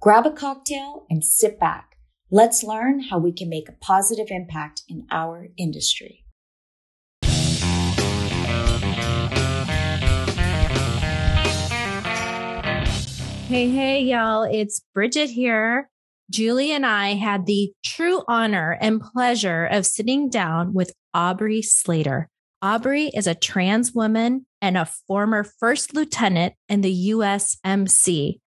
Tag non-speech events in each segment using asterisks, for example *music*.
Grab a cocktail and sit back. Let's learn how we can make a positive impact in our industry. Hey, hey, y'all. It's Bridget here. Julie and I had the true honor and pleasure of sitting down with Aubrey Slater. Aubrey is a trans woman and a former first lieutenant in the USMC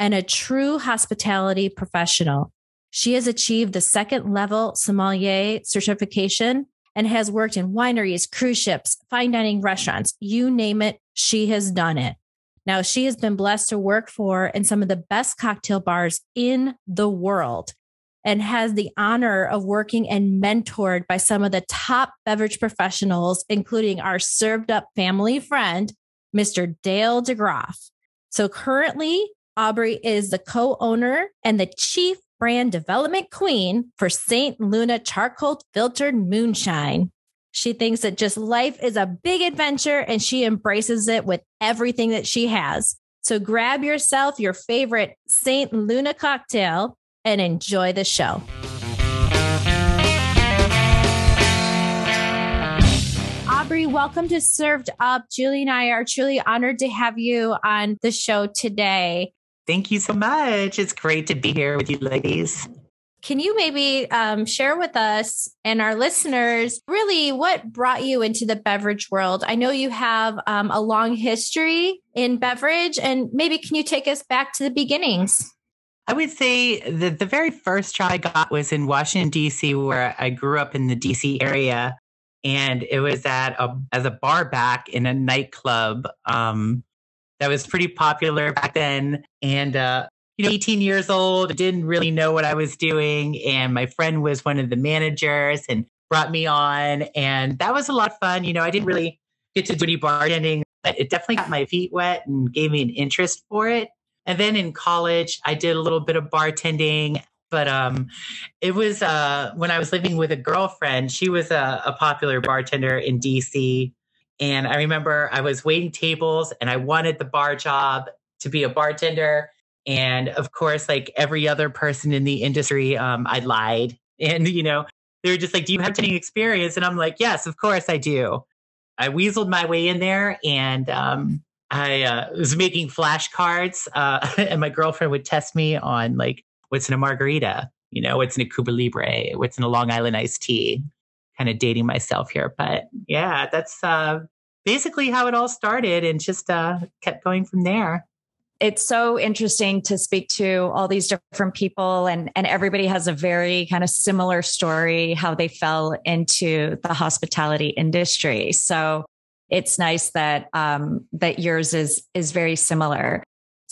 and a true hospitality professional. She has achieved the second level sommelier certification and has worked in wineries, cruise ships, fine dining restaurants, you name it, she has done it. Now, she has been blessed to work for in some of the best cocktail bars in the world and has the honor of working and mentored by some of the top beverage professionals, including our served up family friend, Mr. Dale DeGroff. So currently, Aubrey is the co owner and the chief brand development queen for St. Luna Charcoal Filtered Moonshine. She thinks that just life is a big adventure and she embraces it with everything that she has. So grab yourself your favorite St. Luna cocktail and enjoy the show. Aubrey, welcome to Served Up. Julie and I are truly honored to have you on the show today. Thank you so much. It's great to be here with you, ladies. Can you maybe um, share with us and our listeners really what brought you into the beverage world? I know you have um, a long history in beverage, and maybe can you take us back to the beginnings? I would say that the very first job I got was in Washington, D.C., where I grew up in the D.C. area. And it was at a, as a bar back in a nightclub um, that was pretty popular back then. And, uh, you know, 18 years old, didn't really know what I was doing. And my friend was one of the managers and brought me on. And that was a lot of fun. You know, I didn't really get to do any bartending, but it definitely got my feet wet and gave me an interest for it. And then in college, I did a little bit of bartending, but um, it was uh, when I was living with a girlfriend. She was a, a popular bartender in DC. And I remember I was waiting tables and I wanted the bar job to be a bartender. And of course, like every other person in the industry, um, I lied. *laughs* And, you know, they were just like, Do you have any experience? And I'm like, Yes, of course I do. I weaseled my way in there and um, I uh, was making flashcards, uh, *laughs* and my girlfriend would test me on like what's in a margarita, you know, what's in a Cuba Libre, what's in a Long Island iced tea. Kind of dating myself here, but yeah, that's uh, basically how it all started, and just uh, kept going from there it's so interesting to speak to all these different people and and everybody has a very kind of similar story how they fell into the hospitality industry so it's nice that um, that yours is is very similar.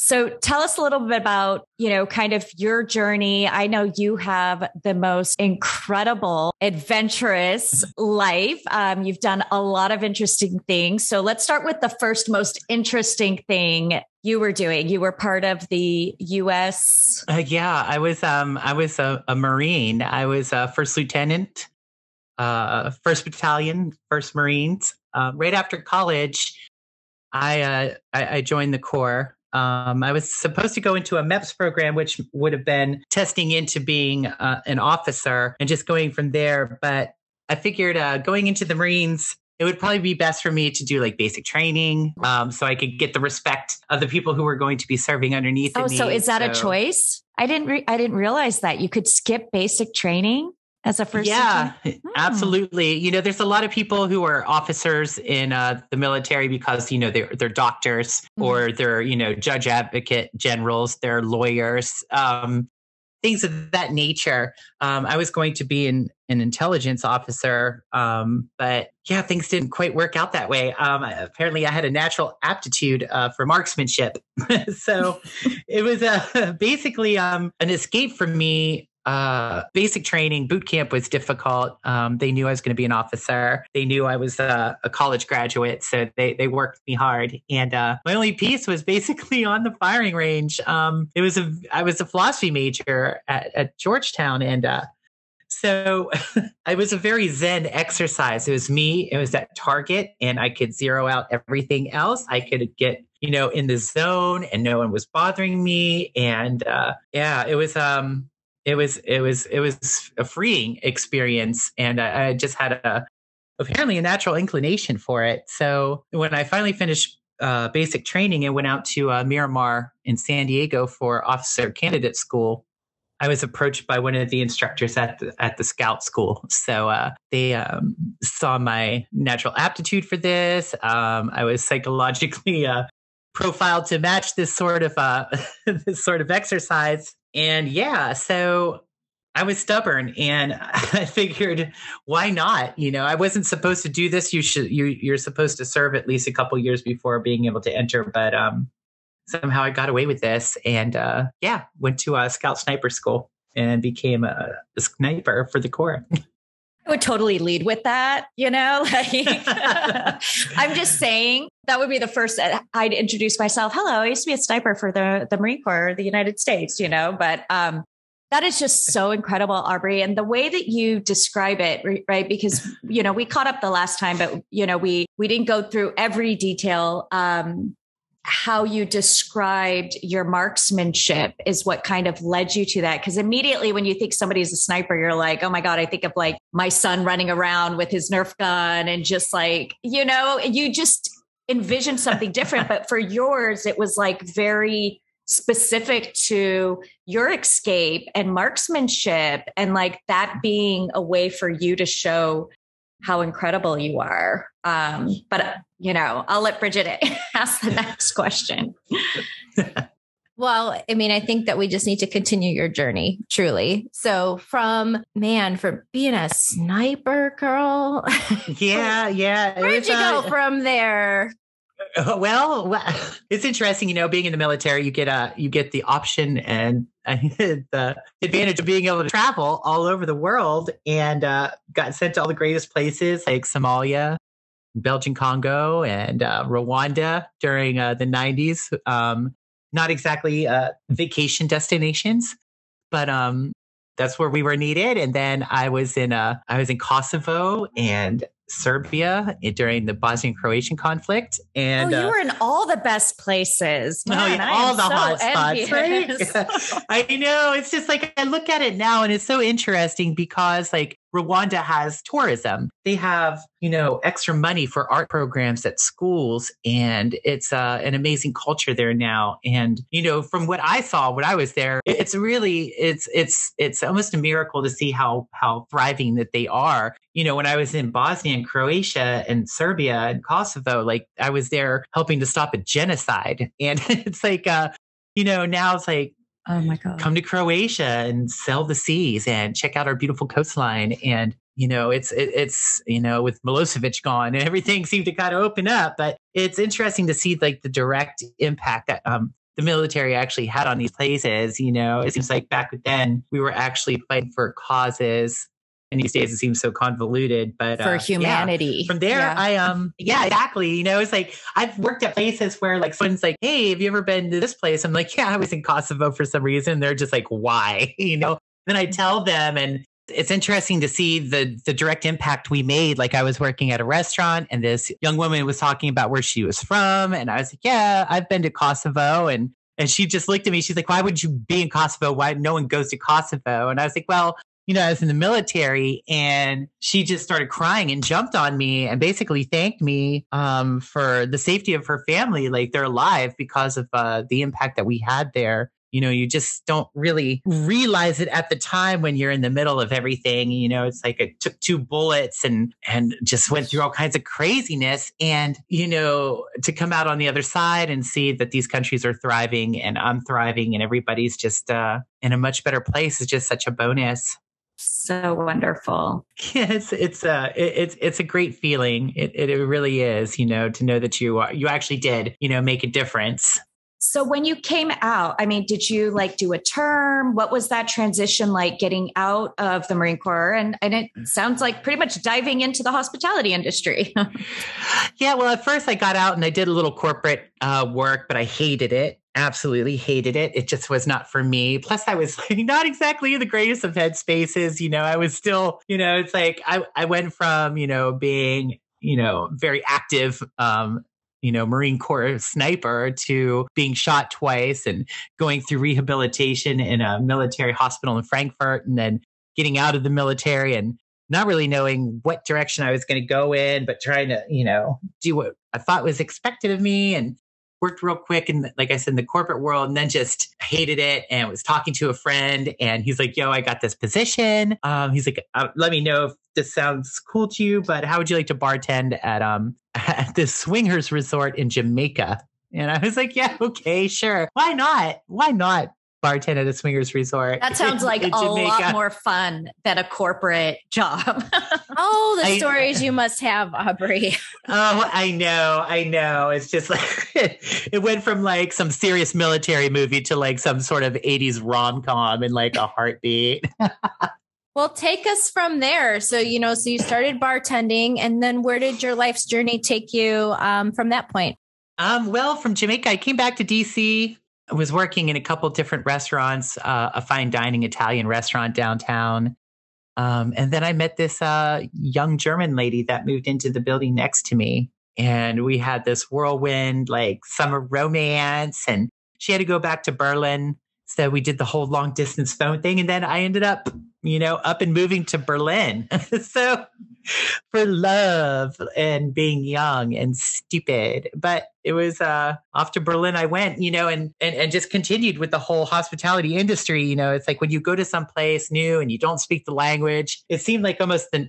So tell us a little bit about, you know, kind of your journey. I know you have the most incredible, adventurous life. Um, you've done a lot of interesting things. So let's start with the first most interesting thing you were doing. You were part of the U.S. Uh, yeah, I was. Um, I was a, a Marine. I was a first lieutenant, uh, first battalion, first Marines uh, right after college, I, uh, I, I joined the Corps. Um, I was supposed to go into a MEPS program, which would have been testing into being uh, an officer and just going from there. But I figured uh, going into the Marines, it would probably be best for me to do like basic training, um, so I could get the respect of the people who were going to be serving underneath. Oh, me. so is that so, a choice? I didn't. Re- I didn't realize that you could skip basic training as a first yeah hmm. absolutely you know there's a lot of people who are officers in uh, the military because you know they're, they're doctors mm-hmm. or they're you know judge advocate generals they're lawyers um, things of that nature. Um, I was going to be an, an intelligence officer, um, but yeah, things didn't quite work out that way. Um, apparently, I had a natural aptitude uh, for marksmanship, *laughs* so it was uh, *laughs* basically um, an escape for me uh, basic training, boot camp was difficult. Um, they knew I was going to be an officer. They knew I was a, a, college graduate, so they they worked me hard. And uh, my only piece was basically on the firing range. Um, it was a I was a philosophy major at, at Georgetown, and uh, so *laughs* it was a very zen exercise. It was me. It was that target, and I could zero out everything else. I could get you know in the zone, and no one was bothering me. And uh, yeah, it was um it was it was it was a freeing experience, and I, I just had a apparently a natural inclination for it. So when I finally finished uh, basic training and went out to uh, Miramar in San Diego for officer candidate school, I was approached by one of the instructors at the, at the scout school. So uh, they um, saw my natural aptitude for this. Um, I was psychologically uh, profiled to match this sort of uh, *laughs* this sort of exercise, and yeah, so I was stubborn and *laughs* I figured, why not? You know, I wasn't supposed to do this. You should, you, you're supposed to serve at least a couple years before being able to enter. But, um, somehow I got away with this and, uh, yeah, went to a scout sniper school and became a, a sniper for the Corps. *laughs* I would totally lead with that, you know, *laughs* like *laughs* I'm just saying that would be the first I'd introduce myself. Hello, I used to be a sniper for the, the Marine Corps, the United States, you know, but, um, that is just so incredible, Aubrey. And the way that you describe it, right? Because, you know, we caught up the last time, but, you know, we, we didn't go through every detail. Um, how you described your marksmanship is what kind of led you to that. Cause immediately when you think somebody's a sniper, you're like, oh my God, I think of like my son running around with his Nerf gun and just like, you know, you just envision something different. but for yours, it was like very specific to your escape and marksmanship and like that being a way for you to show how incredible you are. Um, but you know, I'll let Bridget *laughs* ask the next question. *laughs* Well, I mean, I think that we just need to continue your journey, truly. So, from man, from being a sniper girl. *laughs* Yeah, yeah. Where'd you go from there? *laughs* Well, it's interesting, you know, being in the military, you get a you get the option and *laughs* the advantage of being able to travel all over the world, and uh, got sent to all the greatest places like Somalia, Belgian Congo, and uh, Rwanda during uh, the '90s. Um, not exactly uh, vacation destinations, but um, that's where we were needed. And then I was in uh, I was in Kosovo and Serbia during the Bosnian Croatian conflict. And oh, you uh, were in all the best places. Man, oh, yeah, all the so hot spots, right? *laughs* I know. It's just like I look at it now and it's so interesting because like Rwanda has tourism. They have, you know, extra money for art programs at schools and it's uh, an amazing culture there now. And, you know, from what I saw when I was there, it's really, it's, it's, it's almost a miracle to see how, how thriving that they are. You know, when I was in Bosnia and Croatia and Serbia and Kosovo, like I was there helping to stop a genocide. And *laughs* it's like, uh, you know, now it's like, Oh my God. Come to Croatia and sell the seas and check out our beautiful coastline. And, you know, it's, it, it's, you know, with Milosevic gone and *laughs* everything seemed to kind of open up. But it's interesting to see like the direct impact that, um, the military actually had on these places. You know, it seems like back then we were actually fighting for causes and these days it seems so convoluted but for uh, humanity. Yeah. from there yeah. i um yeah exactly you know it's like i've worked at places where like someone's like hey have you ever been to this place? I'm like yeah i was in kosovo for some reason they're just like why? *laughs* You know? Then i tell them and it's interesting to see the the direct impact we made. Like i was working at a restaurant and this young woman was talking about where she was from and i was like yeah i've been to kosovo and and she just looked at me. She's like why would you be in kosovo? Why no one goes to kosovo? And i was like well you know, I was in the military and she just started crying and jumped on me and basically thanked me um, for the safety of her family. Like they're alive because of uh, the impact that we had there. you know, you just don't really realize it at the time when you're in the middle of everything. You know, it's like it took two bullets and, and just went through all kinds of craziness. And, you know, to come out on the other side and see that these countries are thriving and I'm thriving and everybody's just, uh, in a much better place is just such a bonus. So wonderful. Yes, it's a it's it's a great feeling. It it really is, you know, to know that you are, you actually did, you know, make a difference. So when you came out, I mean, did you like do a term? What was that transition like getting out of the Marine Corps? And and it sounds like pretty much diving into the hospitality industry. *laughs* yeah, well, at first I got out and I did a little corporate uh, work, but I hated it. Absolutely hated it. It just was not for me. Plus, I was *laughs* like not exactly the greatest of headspaces. You know, I was still, you know, it's like I I went from you know being you know very active um you know, Marine Corps sniper to being shot twice and going through rehabilitation in a military hospital in Frankfurt and then getting out of the military and not really knowing what direction I was going to go in, but trying to, you know, do what I thought was expected of me and worked real quick and like I said in the corporate world and then just hated it and was talking to a friend and he's like, "Yo, I got this position." Um, he's like, uh, "Let me know if this sounds cool to you, but how would you like to bartend at um *laughs* at this swingers resort in Jamaica?" And I was like, "Yeah, okay, sure. Why not? Why not?" Bartend at a swingers resort. That sounds like *laughs* a lot more fun than a corporate job. *laughs* oh, the I, stories you must have, Aubrey. *laughs* oh, I know. I know. It's just like it went from like some serious military movie to like some sort of 80s rom com in like a heartbeat. Well, take us from there. So, you know, so you started bartending, and then where did your life's journey take you um, from that point? Um, well, from Jamaica, I came back to DC was working in a couple different restaurants, uh, a fine dining Italian restaurant downtown. Um, and then I met this uh, young German lady that moved into the building next to me. And we had this whirlwind, like summer romance. And she had to go back to Berlin. So we did the whole long distance phone thing. And then I ended up, you know, up and moving to Berlin. *laughs* so for love and being young and stupid. But it was uh, off to Berlin I went, you know, and, and and just continued with the whole hospitality industry. You know, it's like when you go to some place new and you don't speak the language, it seemed like almost the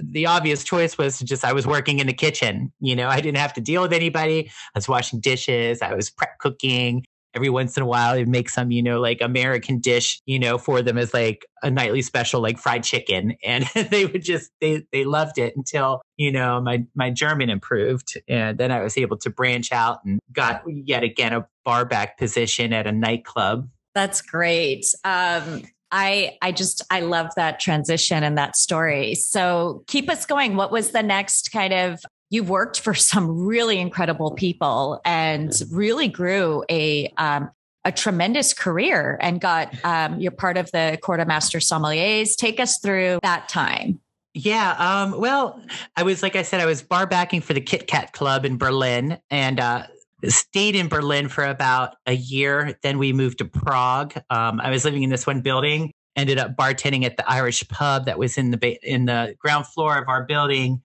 the obvious choice was just I was working in the kitchen. You know, I didn't have to deal with anybody. I was washing dishes, I was prep cooking, every once in a while they'd make some you know like american dish you know for them as like a nightly special like fried chicken *laughs* and they would just they they loved it until you know my my german improved and then i was able to branch out and got yet again a bar back position at a nightclub that's great um I I just I love that transition and that story. So keep us going. What was the next kind of you worked for some really incredible people and really grew a um, a tremendous career and got um, you're part of the Court of Master Sommeliers. Take us through that time. Yeah. Um, well, I was, like I said, I was bar backing for the Kit Kat Club in Berlin and uh, stayed in Berlin for about a year. Then we moved to Prague. Um, I was living in this one building, ended up bartending at the Irish pub that was in the, ba- in the ground floor of our building.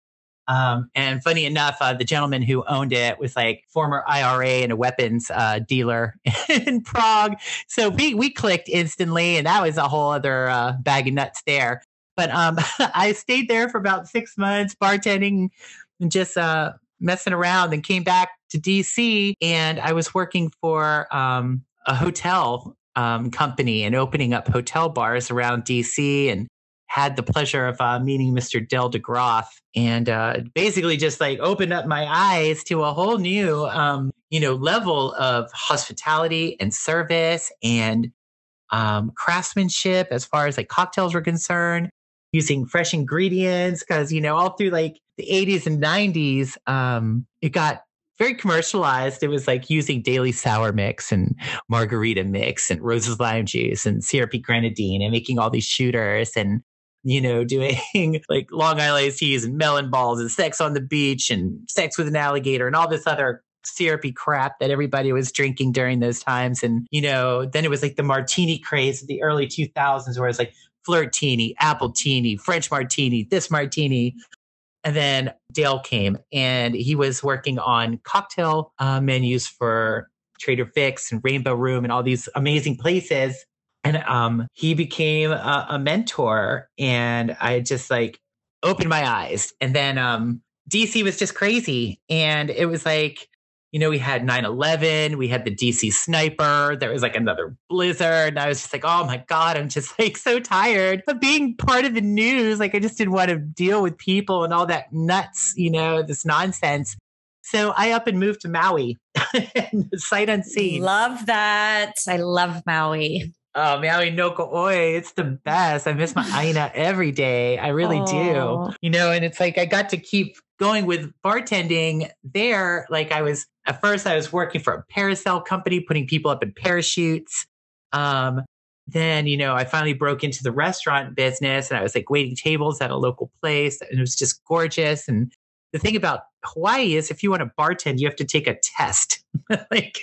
Um, and funny enough, uh, the gentleman who owned it was like former IRA and a weapons uh, dealer *laughs* in Prague. So we we clicked instantly, and that was a whole other uh, bag of nuts there. But um, *laughs* I stayed there for about six months, bartending and just uh, messing around, and came back to DC, and I was working for um, a hotel um, company and opening up hotel bars around DC and had the pleasure of uh, meeting Mr. Dale DeGroff and uh, basically just like opened up my eyes to a whole new, um, you know, level of hospitality and service and um, craftsmanship as far as like cocktails were concerned, using fresh ingredients. Cause, you know, all through like the 80s and 90s, um, it got very commercialized. It was like using daily sour mix and margarita mix and Rose's lime juice and syrupy grenadine and making all these shooters and you know, doing *laughs* like Long Island teas and melon balls and sex on the beach and sex with an alligator and all this other syrupy crap that everybody was drinking during those times. And, you know, then it was like the martini craze of the early 2000s where it's like flirtini, appletini, French martini, this martini. And then Dale came and he was working on cocktail uh, menus for Trader Vic's and Rainbow Room and all these amazing places. And um, he became a, a mentor, and I just like opened my eyes. And then um, DC was just crazy, and it was like you know, we had 9 11, we had the DC sniper, there was like another blizzard. And I was just like, oh my God, I'm just like so tired of being part of the news. Like, I just didn't want to deal with people and all that nuts, you know, this nonsense. So I up and moved to Maui, *laughs* sight unseen. Love that. I love Maui. Oh, Maui no Oi, it's the best. I miss my Aina every day. I really do. You know, and it's like I got to keep going with bartending there. Like I was at first, I was working for a parasail company, putting people up in parachutes. Um, then, you know, I finally broke into the restaurant business and I was like waiting tables at a local place and it was just gorgeous. And the thing about Hawaii is if you want to bartend, you have to take a test. *laughs* like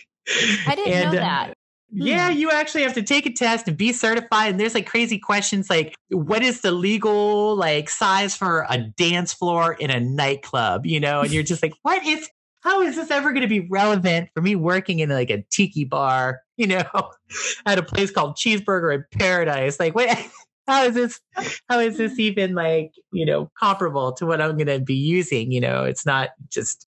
I didn't and, know uh, that. Yeah, hmm. you actually have to take a test and be certified. And there's like crazy questions like, what is the legal like size for a dance floor in a nightclub? You know, and you're just like, what is how is this ever going to be relevant for me working in like a tiki bar, you know, *laughs* at a place called Cheeseburger in Paradise? Like, wait, *laughs* how is this, how is this *laughs* even like, you know, comparable to what I'm going to be using? You know, it's not just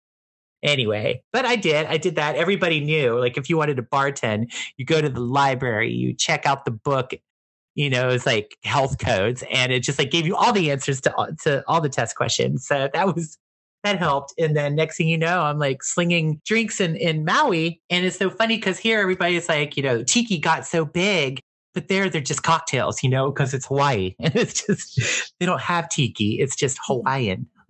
anyway, but I did. I did that. Everybody knew. Like, if you wanted to bartend, you go to the library, you check out the book. You know, it's like health codes, and it just like gave you all the answers to uh, to all the test questions. So that was that helped. And then next thing you know, I'm like slinging drinks in in Maui, and it's so funny because here everybody's like, you know, tiki got so big. But there, they're just cocktails, you know, because it's Hawaii. *laughs* And it's just, they don't have tiki. It's just mm-hmm. Hawaiian. *laughs*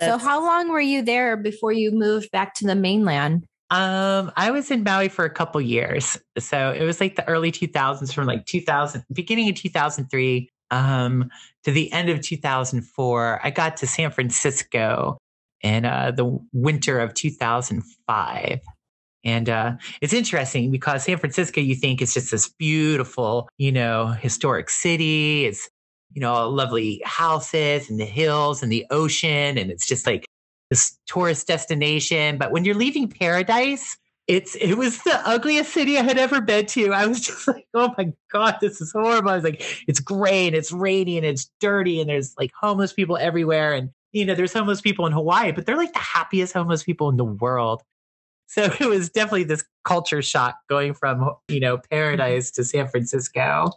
so how long were you there before you moved back to the mainland? Um, I was in Maui for a couple years. So it was like the early 2000s from like 2000, beginning of 2003 um, to the end of 2004. I got to San Francisco in uh, the winter of 2005. And uh, it's interesting because San Francisco, you think is just this beautiful, you know, historic city. It's you know, lovely houses and the hills and the ocean. And it's just like this tourist destination. But when you're leaving paradise, it's it was the ugliest city I had ever been to. I was *laughs* just like, oh my god, this is horrible. I was like, it's gray and it's rainy and it's dirty and there's like homeless people everywhere. And you know, there's homeless people in Hawaii, but they're like the happiest homeless people in the world. So it was definitely this culture shock going from you know mm-hmm. paradise to San Francisco.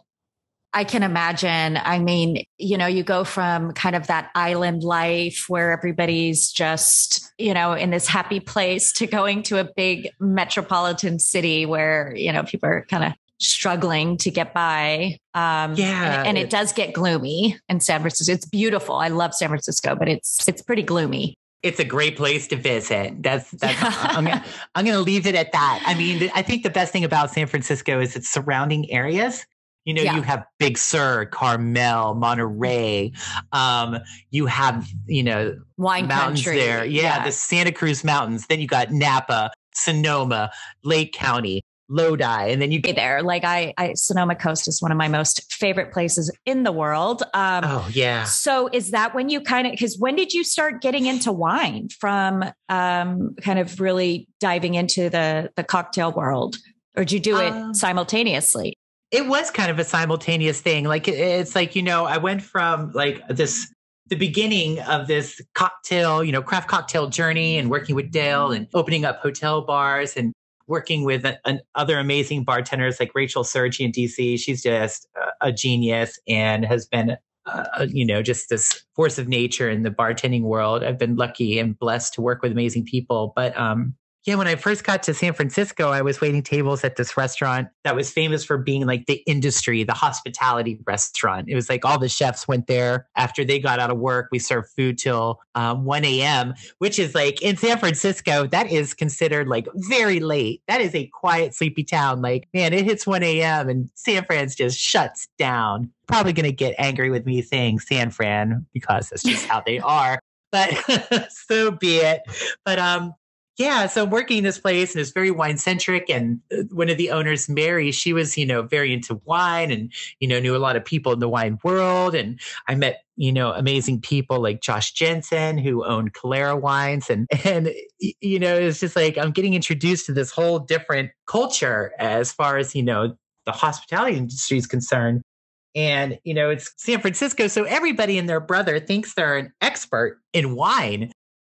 I can imagine. I mean, you know, you go from kind of that island life where everybody's just, you know, in this happy place to going to a big metropolitan city where, you know, people are kind of struggling to get by. Um, yeah. And, and it does get gloomy in San Francisco. It's beautiful. I love San Francisco, but it's, it's pretty gloomy it's a great place to visit. That's that's I'm gonna, I'm gonna leave it at that. I mean, I think the best thing about San Francisco is its surrounding areas. You know, yeah. you have Big Sur, Carmel, Monterey. Um, you have, you know, wine mountains country. there. Yeah, yeah, the Santa Cruz Mountains. Then you got Napa, Sonoma, Lake County. Lodi, and then you get there. Like I, I, Sonoma Coast is one of my most favorite places in the world. Um, oh yeah. So is that when you kind of because when did you start getting into wine from um, kind of really diving into the the cocktail world, or did you do it um, simultaneously? It was kind of a simultaneous thing. Like it's like, you know, I went from like this the beginning of this cocktail, you know, craft cocktail journey and working with Dale and opening up hotel bars and working with an, other amazing bartenders like Rachel Sergi in DC. She's just a, a genius and has been, uh, you know, just this force of nature in the bartending world. I've been lucky and blessed to work with amazing people. But um, yeah, when I first got to San Francisco, I was waiting tables at this restaurant that was famous for being like the industry, the hospitality restaurant. It was like all the chefs went there after they got out of work. We served food till um, 1 a.m., which is like in San Francisco, that is considered like very late. That is a quiet, sleepy town. Like, man, it hits 1 a.m. and San Fran's just shuts down. Probably going to get angry with me saying San Fran because that's just how they are but *laughs* so be it. But um, yeah, so working in this place and it's very wine centric. And uh, one of the owners, Mary, she was, you know, very into wine and, you know, knew a lot of people in the wine world. And I met, you know, amazing people like Josh Jensen, who owned Calera wines. And, and, you know, it's just like I'm getting introduced to this whole different culture as far as, you know, the hospitality industry is concerned. And, you know, it's San Francisco. So everybody and their brother thinks they're an expert in wine,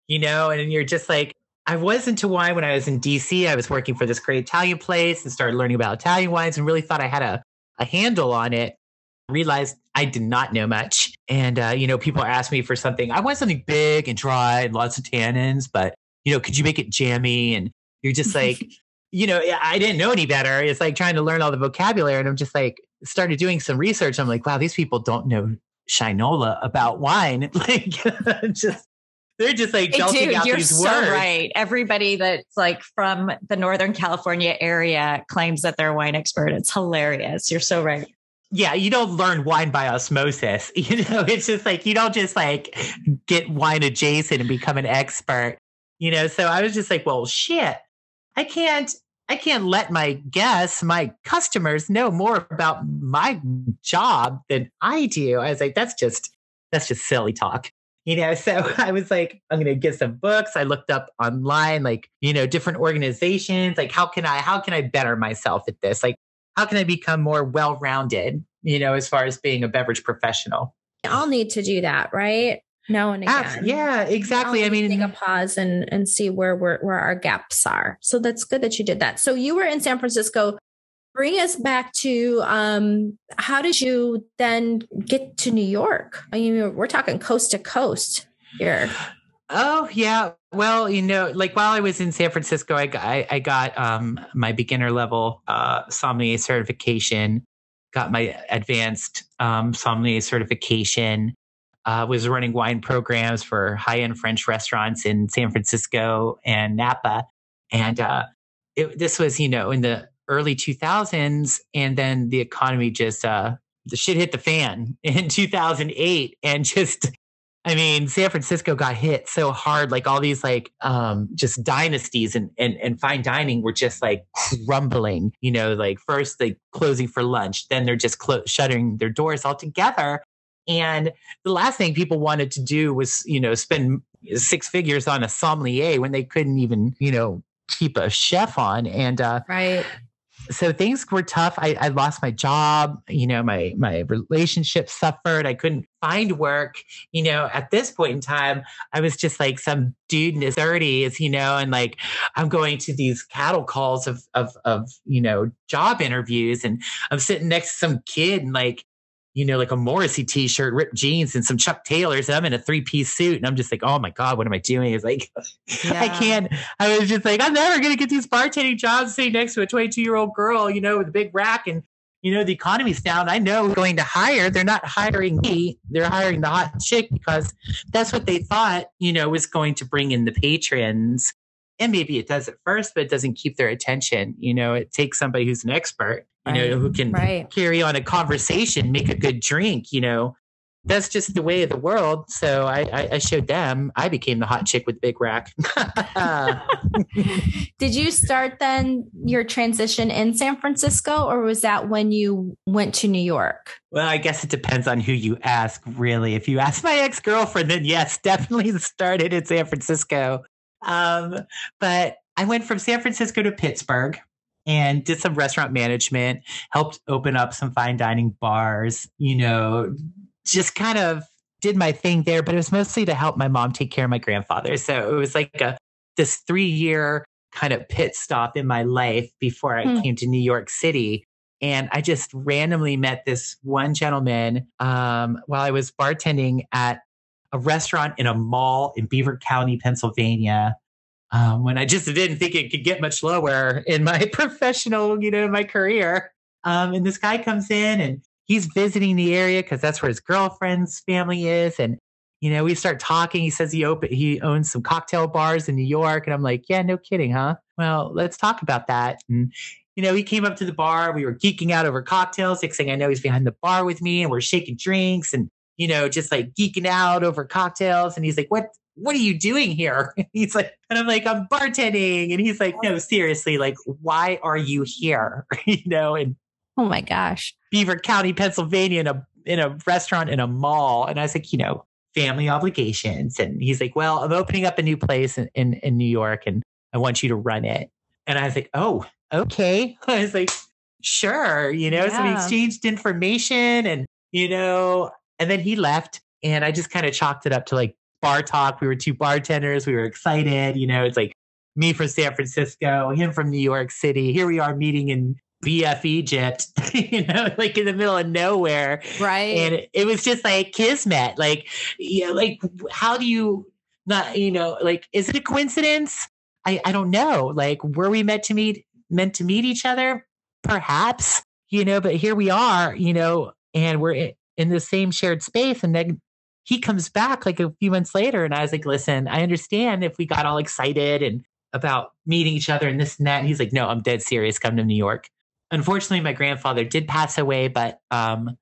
you know, and you're just like, I was into wine when I was in DC. I was working for this great Italian place and started learning about Italian wines and really thought I had a, a handle on it. Realized I did not know much. And, uh, you know, people ask me for something. I want something big and dry and lots of tannins, but, you know, could you make it jammy? And you're just *laughs* like, you know, I didn't know any better. It's like trying to learn all the vocabulary. And I'm just like, started doing some research. I'm like, wow, these people don't know Shinola about wine. *laughs* like, *laughs* just they're just like belting out you're these so words. right. Everybody that's like from the Northern California area claims that they're a wine expert. It's hilarious. You're so right. Yeah, you don't learn wine by osmosis. *laughs* You know, it's just like you don't just like get wine adjacent and become an expert. You know, so I was just like, well, shit, I can't. I can't let my guests, my customers know more about my job than I do. I was like, that's just that's just silly talk you know so *laughs* i was like i'm going to get some books. I looked up online like you know different organizations like how can i how can i better myself at this? Like how can i become more well-rounded you know as far as being a beverage professional? I'll need to do that right? Now and again. yeah exactly. I mean take a pause and and see where where where our gaps are. So that's good that you did that. So you were in san francisco bring us back to um, how did you then get to New York? I mean, we're talking coast to coast here. Oh yeah. Well, you know, like while I was in San Francisco, I got, I, I got um, my beginner level uh, sommelier certification, got my advanced um, sommelier certification. Uh, was running wine programs for high end French restaurants in San Francisco and Napa, and uh, it, this was you know in the early 2000s and then the economy just uh the shit hit the fan in *laughs* 2008 and just I mean, San Francisco got hit so hard, like all these like um just dynasties and and, and fine dining were just like crumbling, you know, like first they closing for lunch, then they're just clo- shutting their doors altogether. And the last thing people wanted to do was, you know, spend six figures on a sommelier when they couldn't even, you know, keep a chef on. And uh, right so things were tough. I, I, lost my job. You know, my my relationship suffered. I couldn't find work. You know, at this point in time, I was just like some dude in his thirties. You know, and like I'm going to these cattle calls of of of you know job interviews, and I'm sitting next to some kid and like you know, like a Morrissey t-shirt, ripped jeans and some Chuck Taylors. And I'm in a three piece suit and I'm just like, oh my God, what am I doing? It's like, *laughs* yeah. I can't, I was just like, I'm never going to get these bartending jobs sitting next to a 22 year old girl, you know, with a big rack and, you know, the economy's down. I know going to hire, they're not hiring me. They're hiring the hot chick because that's what they thought, you know, was going to bring in the patrons. And maybe it does at first, but it doesn't keep their attention. You know, it takes somebody who's an expert you right. know, who can right. carry on a conversation, make a good drink, you know. That's just the way of the world. So I, I, I showed them. I became the hot chick with big rack. *laughs* Did you start then your transition in San Francisco, or was that when you went to New York? Well, I guess it depends on who you ask, really. If you ask my ex girlfriend, then yes, *laughs* definitely started in San Francisco. Um, but I went from San Francisco to Pittsburgh and did some restaurant management, helped open up some fine dining bars, you know, just kind of did my thing there, but it was mostly to help my mom take care of my grandfather. So it was like a this 3 year kind of pit stop in my life before I hmm. came to New York City. And I just randomly met this one gentleman um, while I was bartending at a restaurant in a mall in Beaver County, Pennsylvania um, when I just didn't think it could get much lower in my *laughs* professional, you know, my career. Um, and this guy comes in and he's visiting the area because that's where his girlfriend's family is. And, you know, we start talking. He says he open, he owns some cocktail bars in New York. And I'm like, yeah, no kidding, huh? Well, let's talk about that. And, you know, he came up to the bar. We were geeking out over cocktails. Next thing I know, he's behind the bar with me and we're shaking drinks and, you know, just like geeking out over cocktails. And he's like, what, what are you doing here? *laughs* he's like, and I'm like, I'm bartending. And he's like, no, seriously, like, why are you here? *laughs* you know, and oh my gosh, Beaver County, Pennsylvania, in a in a restaurant in a mall. And I was like, you know, family obligations. And he's like, well, I'm opening up a new place in, in, in New York and I want you to run it. And I was like, oh, okay. *laughs* I was like, sure. You know, yeah. so we exchanged information and, you know, and then he left and I just kind of chalked it up to like bar talk. We were two bartenders. We were excited. You know, it's like me from San Francisco, him from New York City. Here we are meeting in BF Egypt, *laughs* you know, like in the middle of nowhere. Right. And it, it was just like kismet. Like, you know, like how do you not, you know, like, is it a coincidence? I, I don't know. Like, were we meant to meet meant to meet each other? Perhaps, you know, but here we are, you know, and we're in the same shared space. And then he comes back like a few months later. And I was like, listen, I understand if we got all excited and about meeting each other and this and that. And he's like, no, I'm dead serious. Come to New York. Unfortunately, my grandfather did pass away, but um,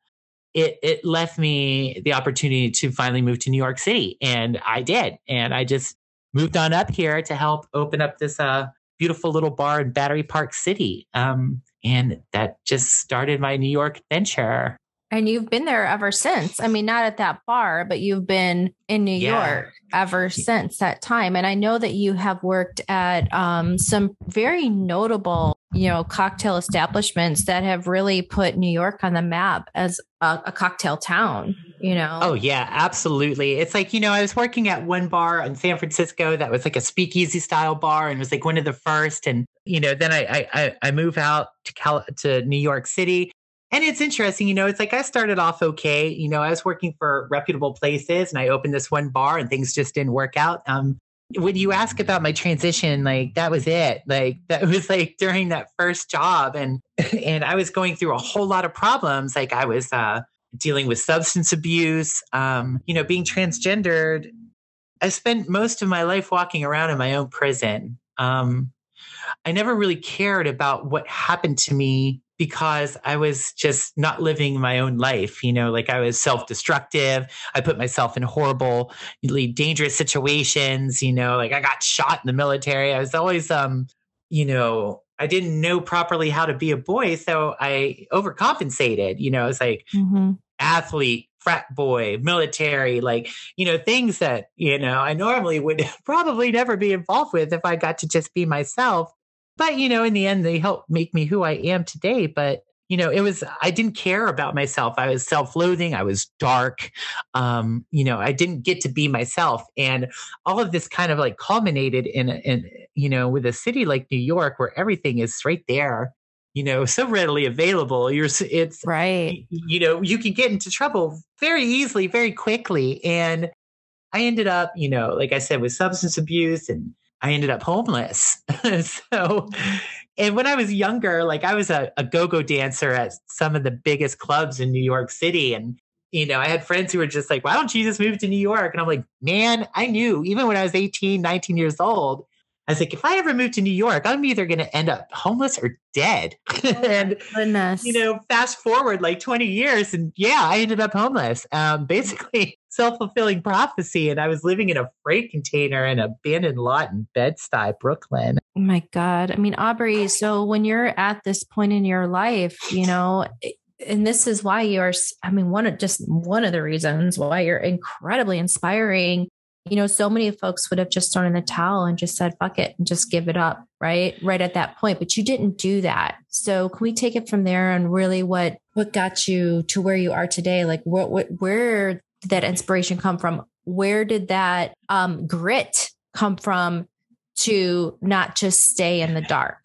it it left me the opportunity to finally move to New York City, and I did. And I just moved on up here to help open up this uh, beautiful little bar in Battery Park City. Um, and that just started my New York adventure. And you've been there ever since. I mean, not at that bar, but you've been in New yeah. York ever since that time. And I know that you have worked at um, some very notable, you know, cocktail establishments that have really put New York on the map as a, a cocktail town. You know? Oh yeah, absolutely. It's like you know, I was working at one bar in San Francisco that was like a speakeasy style bar, and was like one of the first. And you know, then I I I move out to Cal- to New York City and it's interesting, you know, it's like I started off okay. You know, I was working for reputable places and I opened this one bar and things just didn't work out. Um, when you ask about my transition, like that was it. Like that *laughs* was like during that first job and *laughs* and I was going through a whole lot of problems. Like I was uh dealing with substance abuse, um, you know, being transgendered. I spent most of my life walking around in my own prison. Um, I never really cared about what happened to me because I was just not living my own life. You know, like I was self destructive. I put myself in horrible, dangerous situations. You know, like I got shot in the military. I was always, um, you know, I didn't know properly how to be a boy. So I overcompensated. You know, it's like mm-hmm. athlete, frat boy, military, like, you know, things that, you know, I normally would *laughs* probably never be involved with if I got to just be myself. But, you know, in the end, they helped make me who I am today. But, you know, it was, I didn't care about myself. I was self loathing. I was dark. Um, you know, I didn't get to be myself. And all of this kind of like culminated in, in, you know, with a city like New York where everything is right there you know so readily available you're it's right you know you can get into trouble very easily very quickly and i ended up you know like i said with substance abuse and I ended up homeless. *laughs* so, and when I was younger, like I was a, a go go dancer at some of the biggest clubs in New York City. And, you know, I had friends who were just like, why don't you just move to New York? And I'm like, man, I knew even when I was 18, 19 years old, I was like, if I ever move to New York, I'm either going to end up homeless or dead. *laughs* Oh and, goodness. you know, fast forward like 20 years and yeah, I ended up homeless. Um, *laughs* basically self fulfilling prophecy. And I was living in a freight container in an abandoned lot in Bed-Stuy, Brooklyn. Oh my God. I mean, Aubrey, so when you're at this point in your life, you know, and this is why you're, I mean, one of just one of the reasons why you're incredibly inspiring you know, so many folks would have just thrown in the towel and just said, fuck it and just give it up, right? Right at that point. But you didn't do that. So can we take it from there and really what what got you to where you are today? Like what what where did that inspiration come from? Where did that um grit come from to not just stay in the dark?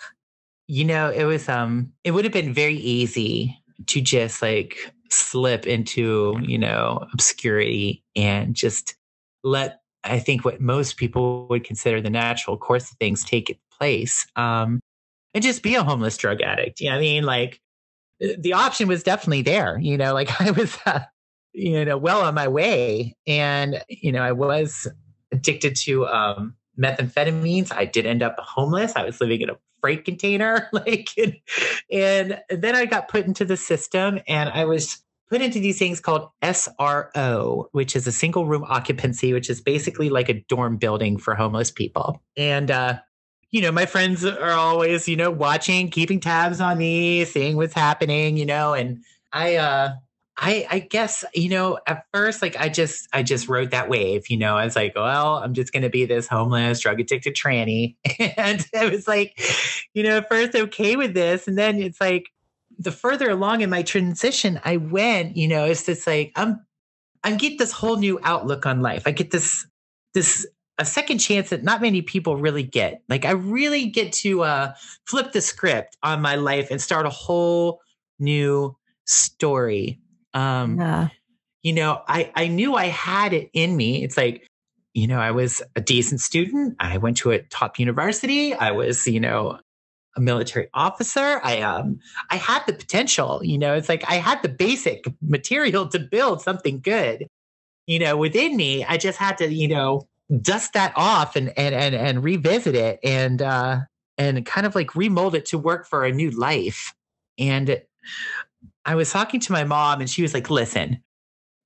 You know, it was um it would have been very easy to just like slip into, you know, obscurity and just let I think what most people would consider the natural course of things take place. Um, and just be a homeless drug addict. You know, I mean, like the option was definitely there. You know, *laughs* like I was, uh, you know, well on my way, and you know, I was addicted to um, methamphetamines. I did end up homeless. I was living in a freight container, *laughs* like, and, and then I got put into the system, and I was put into these things called SRO, which is a single room occupancy, which is basically like a dorm building for homeless people. And, uh, you know, my friends are always, you know, watching, keeping tabs on me, seeing what's happening, you know, and I, uh, I, I guess you know at first like I just I just rode that wave you know I was like well I'm just gonna be this homeless drug addicted tranny *laughs* and I was like you know first okay with this and then it's like the further along in my transition I went you know it's just like I'm I get this whole new outlook on life I get this this a second chance that not many people really get like I really get to uh flip the script on my life and start a whole new story um, yeah. You know, I, I knew I had it in me. It's like, you know, I was a decent student. I went to a top university. I was, you know, a military officer. I um I had the potential, you know, it's like I had the basic material to build something good, you know, within me. I just had to, you know, dust that off and and and, and revisit it and uh and kind of like remold it to work for a new life. And I was talking to my mom and she was like, listen,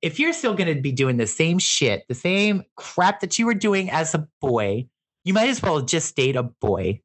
if you're still going to be doing the same shit, the same crap that you were doing as a boy, you might as well just stayed a boy.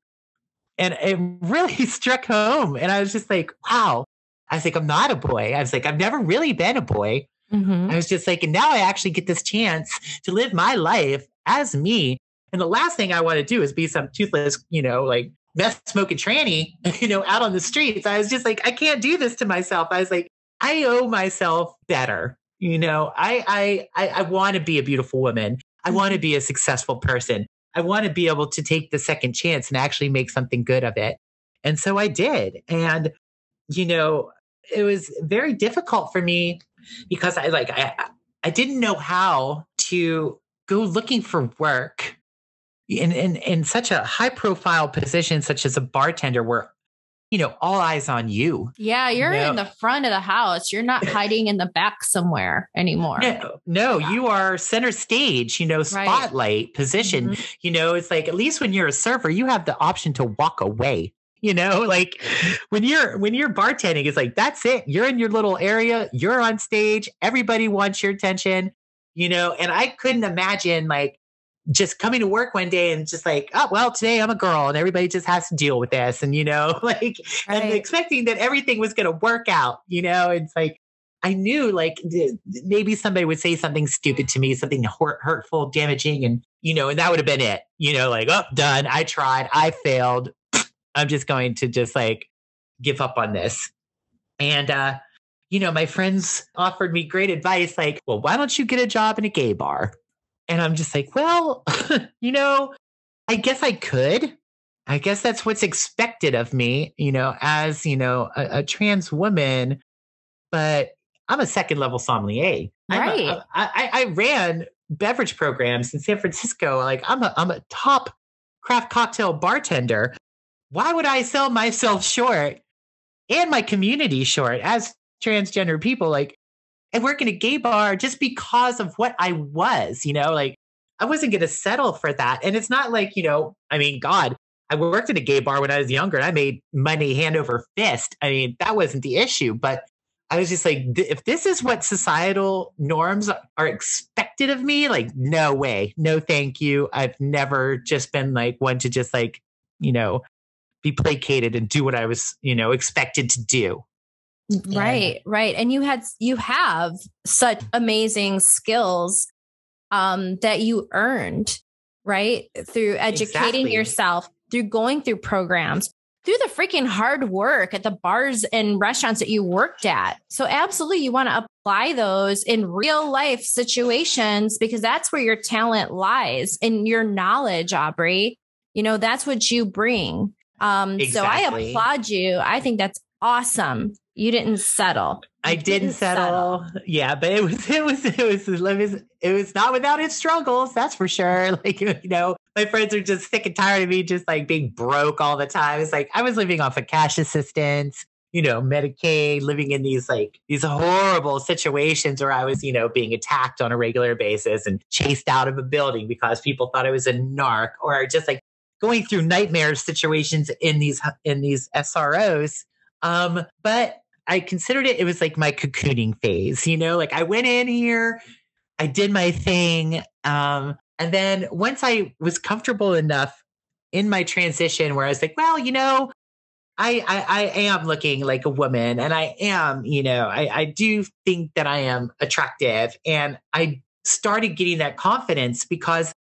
And it really *laughs* struck home. And I was just like, wow. I was like, I'm not a boy. I was like, I've never really been a boy. Mm-hmm. I was just like, and now I actually get this chance to live my life as me. And the last thing I want to do is be some toothless, you know, like meth smoking tranny, *laughs* you know, out on the streets. I was just like, I can't do this to myself. I was like, I owe myself better. You know, I I I, I want to be a beautiful woman. I want to mm-hmm. be a successful person. I want to be able to take the second chance and actually make something good of it. And so I did. And, you know, it was very difficult for me because I like I I didn't know how to go looking for work in, in, in such a high profile position, such as a bartender, where you know all eyes on you. Yeah, you're you know? in the front of the house. You're not *laughs* hiding in the back somewhere anymore. No, no yeah. you are center stage. You know, spotlight right. position. Mm-hmm. You know, it's like at least when you're a server, you have the option to walk away you know *laughs* like when you're when you're bartending it's like that's it you're in your little area you're on stage everybody wants your attention you know and i couldn't imagine like just coming to work one day and just like, oh, well, today I'm a girl and everybody just has to deal with this. And, you know, *laughs* like, right. and expecting that everything was going to work out, you know, it's like, I knew like maybe somebody would say something stupid to me, something hurtful, damaging, and, you know, and that would have been it, you know, like, oh, done. I tried. I failed. *sniffs* I'm just going to just like give up on this. And, uh, you know, my friends offered me great advice like, well, why don't you get a job in a gay bar? And I'm just like, well, *laughs* you know, I guess I could. I guess that's what's expected of me, you know, as, you know, a, a trans woman, but I'm a second level sommelier. Right. A, I, I ran beverage programs in San Francisco. Like I'm a, I'm a top craft cocktail bartender. Why would I sell myself short and my community short as transgender people? Like I work in a gay bar just because of what I was, you know, like I wasn't going to settle for that. And it's not like, you know, I mean, God, I worked in a gay bar when I was younger and I made money hand over fist. I mean, that wasn't the issue, but I was just like, if this is what societal norms are expected of me, like, no way, no, thank you. I've never just been like one to just like, you know, be placated and do what I was, you know, expected to do. Right, right. And you had you have such amazing skills um that you earned, right? Through educating exactly. yourself, through going through programs, through the freaking hard work at the bars and restaurants that you worked at. So absolutely you want to apply those in real life situations because that's where your talent lies and your knowledge, Aubrey. You know, that's what you bring. Um exactly. so I applaud you. I think that's awesome you didn't settle. You I didn't, didn't settle. settle. Yeah, but it was *laughs* it was it was it was it was not without its struggles. That's for sure. *laughs* Like you know, my friends are just sick and tired of me just like being broke all the time. It's like I was living off of cash assistance, you know, Medicaid, living in these like these horrible situations where I was, you know, being attacked on a regular basis and chased out of a building because people thought I was a narc, or just like going through nightmare situations in these in these SROs. Um, but I considered it, it was like my cocooning phase, you know, like I went in here, I did my thing. Um, and then once I was comfortable enough in my transition where I was like, well, you know, I, I, I am looking like a woman and I am, you know, I, I do think that I am attractive. And I started getting that confidence because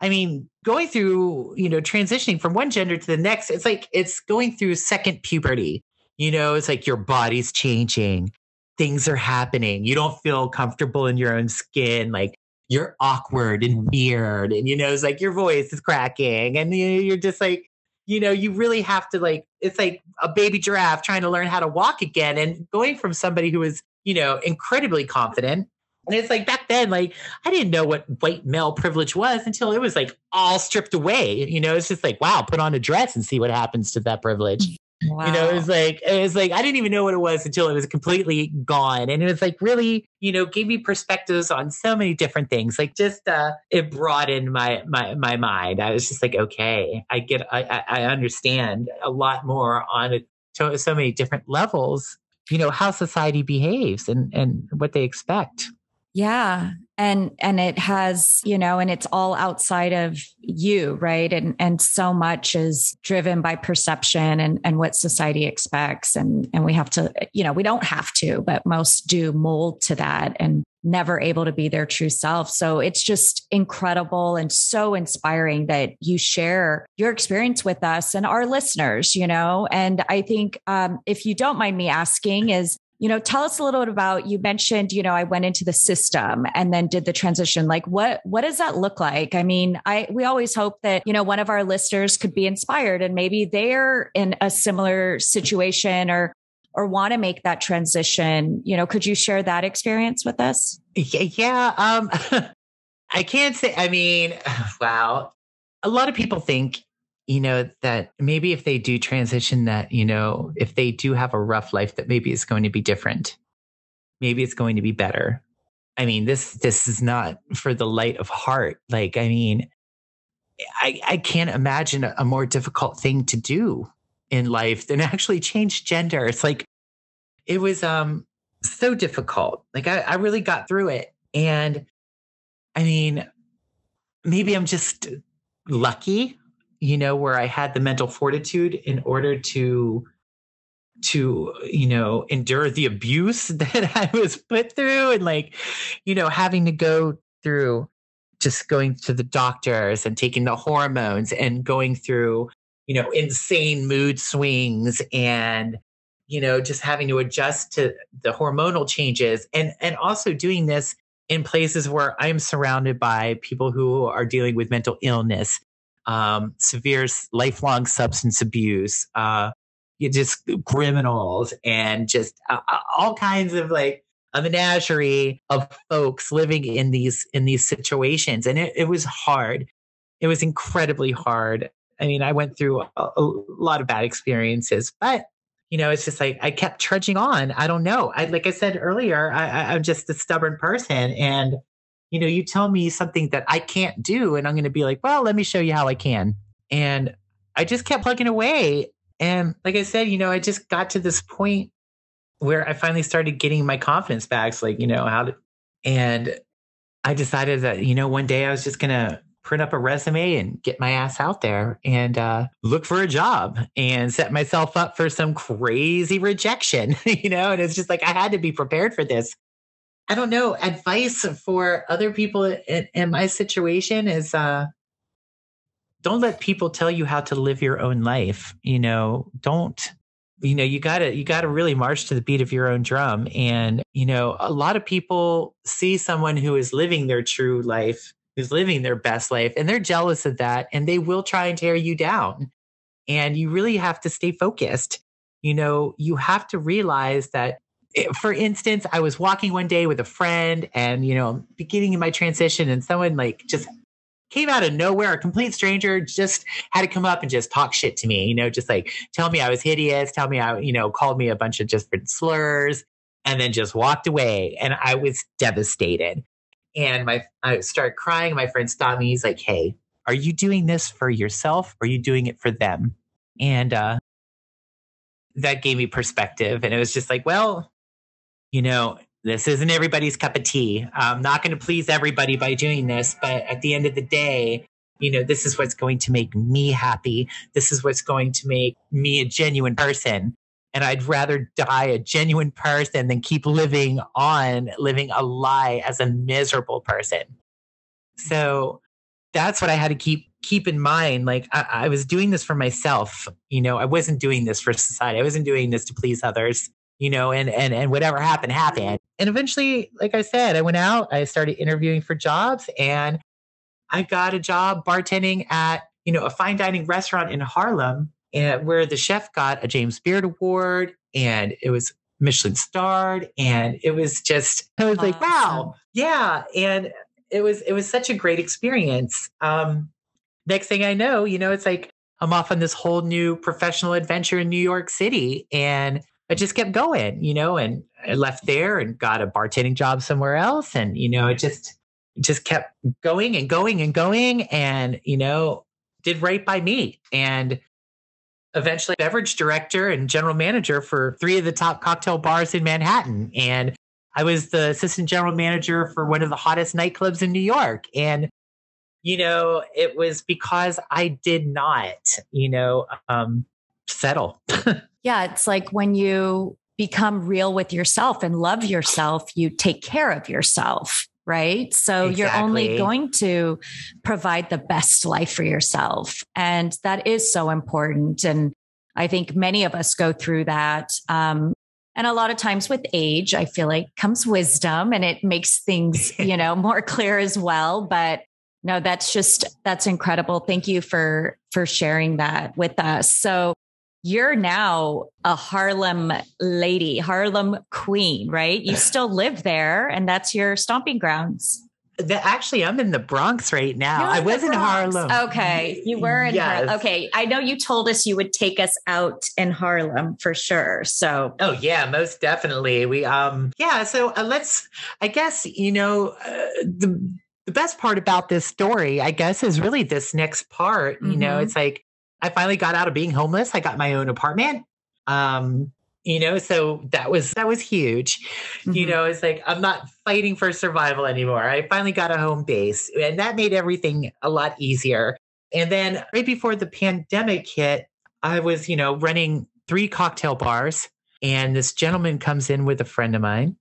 I mean, going through, you know, transitioning from one gender to the next, it's like it's going through second puberty. You know, it's like your body's changing, things are happening. You don't feel comfortable in your own skin. Like you're awkward and mm-hmm. weird. And, you know, it's like your voice is cracking. And you're just like, you know, you really have to like, it's like a baby giraffe trying to learn how to walk again and going from somebody who is, you know, incredibly confident. And it's like back then, like I didn't know what white male privilege was until it was like all stripped away. You know, it's just like, wow, put on a dress and see what happens to that privilege. Wow. You know, it was like it was like I didn't even know what it was until it was completely gone. And it was like really, you know, gave me perspectives on so many different things. Like just uh it broadened my my my mind. I was just like, okay, I get I I understand a lot more on it to so many different levels, you know, how society behaves and and what they expect. Yeah. And and it has, you know, and it's all outside of you, right? And and so much is driven by perception and and what society expects and and we have to, you know, we don't have to, but most do mold to that and never able to be their true self. So it's just incredible and so inspiring that you share your experience with us and our listeners, you know. And I think um, if you don't mind me asking, is you know tell us a little bit about you mentioned you know i went into the system and then did the transition. Like what what does that look like? I mean i we always hope that you know one of our listeners could be inspired and maybe they're in a similar situation or or want to make that transition. You know could you share that experience with us? Yeah um *laughs* i can't say i mean *sighs* wow. A lot of people think you know, that maybe if they do transition, that, you know, if they do have a rough life, that maybe it's going to be different. Maybe it's going to be better. I mean, this, this is not for the light of heart. Like, I mean, I, I can't imagine a, more difficult thing to do in life than *laughs* actually change gender. It's like, it was, um, so difficult. Like I, I really got through it. And I mean, maybe I'm just lucky you know, where I had the mental fortitude in order to to you know endure the abuse *laughs* that I was put through and like you know having to go through just going to the doctors and taking the hormones and going through you know insane mood swings and you know just having to adjust to the hormonal changes and and also doing this in places where I'm surrounded by people who are dealing with mental illness um, severe lifelong substance abuse, uh, just criminals and just uh, all kinds of like a menagerie of folks living in these in these situations. And it, it was hard. It was incredibly hard. I mean i went through a, a, lot of bad experiences but you know it's just like i kept trudging on. I don't know. I like i said earlier I, I, i'm just a stubborn person and you know, you tell me something that I can't do, and I'm going to be like, well, let me show you how I can. And I just kept plugging away. And like I said, you know, I just got to this point where I finally started getting my confidence back. like, you know, how to, and I decided that, you know, one day I was just going to print up a resume and get my ass out there and uh, look for a job and set myself up for some crazy rejection, *laughs* you know? And it's just like, I had to be prepared for this. I don't know, advice for other people in, in my situation is uh, don't let people tell you how to live your own life. You know, don't you know you gotta you gotta really march to the beat of your own drum. And you know a lot of people see someone who is living their true life who's living their best life and they're jealous of that and they will try and tear you down. And you really have to stay focused. You know you have to realize that for instance, I was walking one day with a friend and, you know, beginning in my transition and someone like just came out of nowhere, a complete stranger just had to come up and just talk shit to me, you know, just like tell me I was hideous, tell me I, you know, called me a bunch of different slurs and then just walked away. And I was devastated. And my, I started crying. My friend stopped me. He's like, Hey, are you doing this for yourself or are you doing it for them? And, uh, that gave me perspective. And it was just like, well, you know, this isn't everybody's cup of tea. I'm not going to please everybody by doing this, but at the end of the day, you know, this is what's going to make me happy. This is what's going to make me a genuine person. And I'd rather die a genuine person than keep living on, living a lie as a miserable person. So that's what I had to keep keep in mind. Like I, I was doing this for myself. You know, I wasn't doing this for society. I wasn't doing this to please others you know, and and and whatever happened happened. And eventually, like I said, I went out, I started interviewing for jobs and I got a job bartending at, you know, a fine dining restaurant in Harlem and where the chef got a James Beard award and it was Michelin starred and it was just I was awesome. like, wow. Yeah, and it was it was such a great experience. Um next thing I know, you know, it's like I'm off on this whole new professional adventure in New York City and I just kept going, you know, and I left there and got a bartending job somewhere else. And, you know, it just, just kept going and going and going and, you know, did right by me. And eventually beverage director and general manager for three of the top cocktail bars in Manhattan. And I was the assistant general manager for one of the hottest nightclubs in New York. And, you know, it was because I did not, you know, um, settle. *laughs* Yeah, it's like when you become real with yourself and love yourself, you take care of yourself, right? So exactly. you're only going to provide the best life for yourself. And that is so important. And I think many of us go through that. Um, and a lot of times with age, I feel like comes wisdom and it makes things, *laughs* you know, more clear as well. But no, that's just, that's incredible. Thank you for, for sharing that with us. So you're now a Harlem lady, Harlem queen, right? You *laughs* still live there and that's your stomping grounds. The, actually, I'm in the Bronx right now. I was in Harlem. Okay. You were in yes. Harlem. Okay. I know you told us you would take us out in Harlem for sure. So, oh, yeah, most definitely. We, um, yeah. So uh, let's, I guess, you know, uh, the, the best part about this story, I guess, is really this next part. You mm-hmm. know, it's like I finally got out of being homeless. I got my own apartment. Um, you know, so that was that was huge. Mm-hmm. You know, it's like I'm not fighting for survival anymore. I finally got a home base, and that made everything a lot easier. And then right before the pandemic hit, I was, you know, running three cocktail bars, and this gentleman comes in with a friend of mine,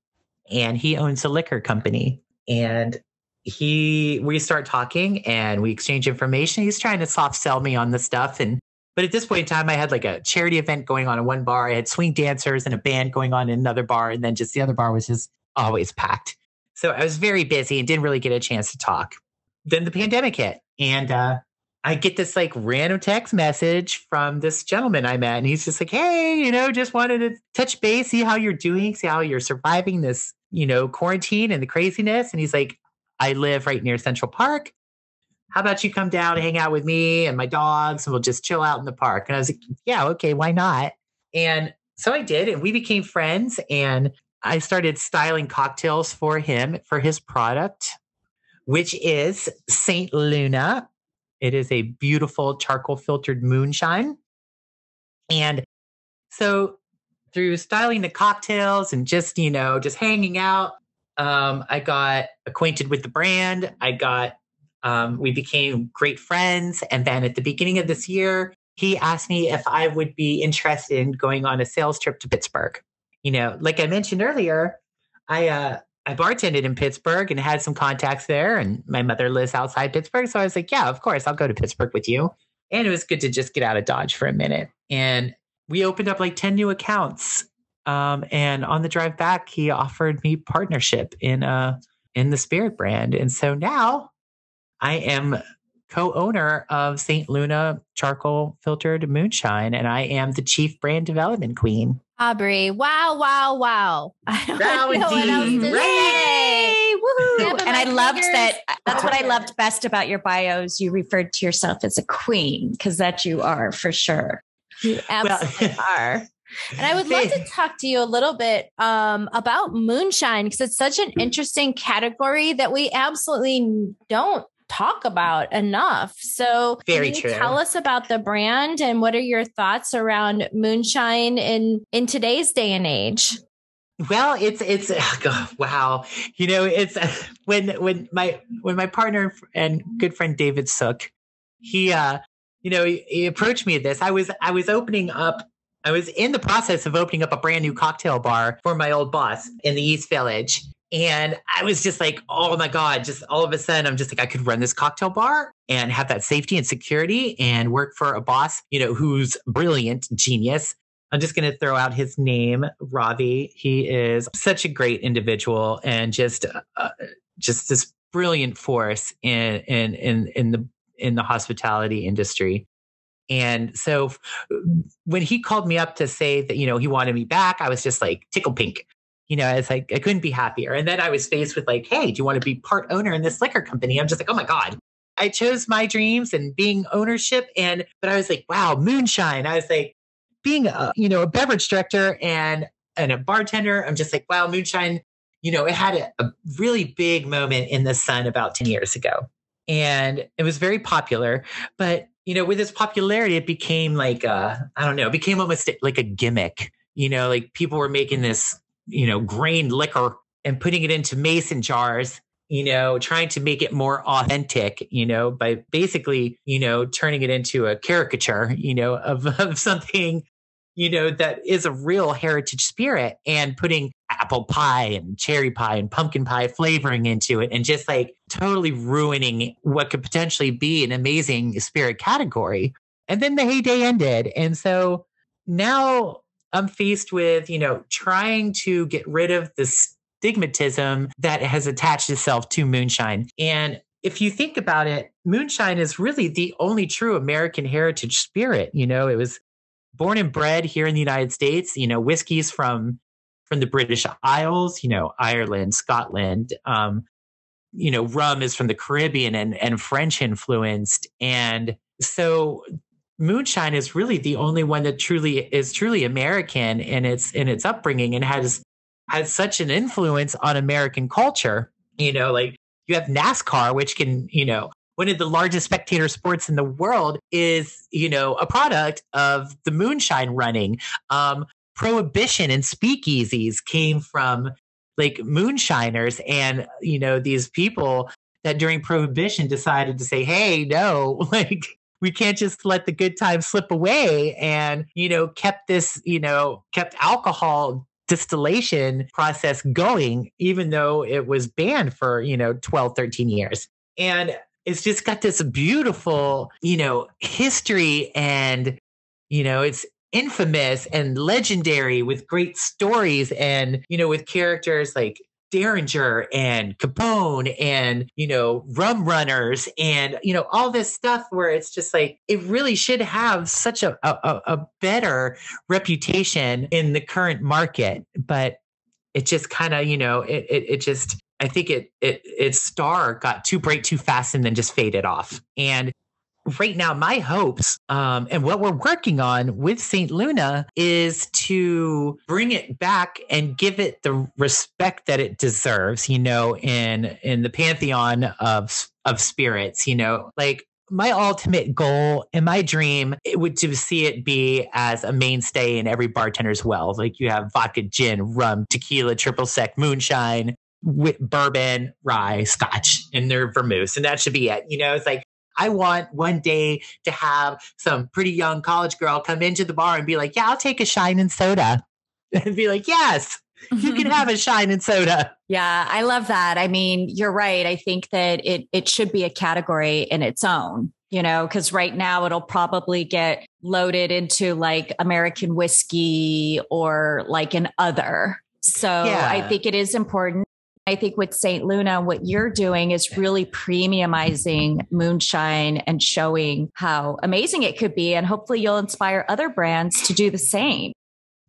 and he owns a liquor company. And he we start talking and we exchange information. He's trying to soft sell me on the stuff and but at this point in time, I had like a charity event going on in one bar. I had swing dancers and a band going on in another bar, and then just the other bar was just always packed. So I was very busy and didn't really get a chance to talk. Then the pandemic hit, and uh, I get this like random text message from this gentleman I met, and he's just like, "Hey, you know, just wanted to touch base, see how you're doing, see how you're surviving this, you know, quarantine and the craziness." And he's like, I live right near Central Park. How about you come down and hang out with me and my dogs and we'll just chill out in the park? And I was like, yeah, okay, why not? And so I did, and we became friends. And I started styling cocktails for him for his product, which is Saint Luna. It is a beautiful charcoal filtered moonshine. And so through styling the cocktails and just, you know, just hanging out, um, I got acquainted with the brand. I got, um, we became great friends. And then at the beginning of this year, he asked me if I would be interested in going on a sales trip to Pittsburgh. You know, like I mentioned earlier, I, uh, I bartended in Pittsburgh and had some contacts there, and my mother lives outside Pittsburgh. So I was like, yeah, of course, I'll go to Pittsburgh with you. And it was good to just get out of Dodge for a minute. And we opened up like 10 new accounts um, and on the drive back, he offered me partnership in uh in the Spirit brand, and so now I am co-owner of Saint Luna Charcoal Filtered Moonshine, and I am the chief brand development queen. Aubrey, wow, wow, wow! *laughs* I don't know indeed. Yay! Woohoo! and I loved that. That's what I loved best about your bios. You referred to yourself as a queen because that you are for sure. You absolutely well, *laughs* are. And I would love to talk to you a little bit um, about moonshine because it's such an interesting category that we absolutely don't talk about enough. So, very can you true. Tell us about the brand and what are your thoughts around moonshine in in today's day and age? Well, it's it's *laughs* oh, wow. You know, it's *laughs* when when my when my partner and good friend David Sook, he uh you know, he, he approached me at this. I was I was opening up I was in the process of opening up a brand new cocktail bar for my old boss in the East Village. And I was just like, oh my God, just all of a sudden, I'm just like, I could run this cocktail bar and have that safety and security and work for a boss, you know, who's brilliant, genius. I'm just going to throw out his name, Ravi. He is such a great individual and just, uh, just this brilliant force in, in, in, in the, in the hospitality industry. And so when he called me up to say that, you know, he wanted me back, I was just like tickle pink you know, it's like I couldn't be happier. And then I was faced with like, hey, do you want to be part owner in this liquor company? I'm just like, oh my God. I chose my dreams and being ownership. And but I was like, wow, moonshine. I was like, being a, you know, a beverage director and and a bartender, I'm just like, wow, moonshine, you know, it had a, a really big moment in the sun about 10 years ago. And it was very popular. But, you know, with its popularity, it became like uh, I don't know, it became almost like a gimmick. You know, like people were making this you know, grain liquor and putting it into mason jars, you know, trying to make it more authentic, you know, by basically, you know, turning it into a caricature, you know, of, *laughs* of something, you know, that is a real heritage spirit and putting apple pie and cherry pie and pumpkin pie flavoring into it and just like totally ruining what could potentially be an amazing spirit category. And then the heyday ended. And so now I'm faced with, you know, trying to get rid of the stigmatism that has attached itself to moonshine. And if you think about it, moonshine is really the only true American heritage spirit. You know, it was born and bred here in the United States. You know, whiskeys from from the British Isles, you know, Ireland, Scotland. Um, you know, rum is from the Caribbean and and French influenced. And so moonshine is really the only one that truly is truly American in its in its upbringing and has has such an influence on American culture. You know, like you have NASCAR, which can, you know, one of the largest spectator sports in the world is, you know, a product of the moonshine running. Um, prohibition and speakeasies came from like moonshiners and, you know, these people that during prohibition decided to say, hey, no, *laughs* like we can't just let the good times slip away and, you know, kept this, you know, kept alcohol distillation process going, even though it was banned for, you know, 12, 13 years. And it's just got this beautiful, you know, history and, you know, it's infamous and legendary with great stories and, you know, with characters like Derringer and Capone and, you know, rum runners and, you know, all this stuff where it's just like, it really should have such a, a, a better reputation in the current market. But it just kind of, you know, it, it, it just, I think it, it, its star got too bright too fast and then just faded off. And right now my hopes um, and what we're working on with st luna is to bring it back and give it the respect that it deserves you know in in the pantheon of of spirits you know like my ultimate goal and my dream it would to see it be as a mainstay in every bartender's well like you have vodka gin rum tequila triple sec moonshine with bourbon, rye, scotch, and their vermouth. And that should be it. You know, it's like I want one day to have some pretty young college girl come into the bar and be like, yeah, I'll take a shine and soda. *laughs* And be like, yes, you can have a shine and soda. Yeah, I love that. I mean, you're right. I think that it it should be a category in its own, you know, because right now it'll probably get loaded into like American whiskey or like an other. So yeah. I think it is important I think with St. Luna, what you're doing is really premiumizing moonshine and showing how amazing it could be. And hopefully you'll inspire other brands to do the same.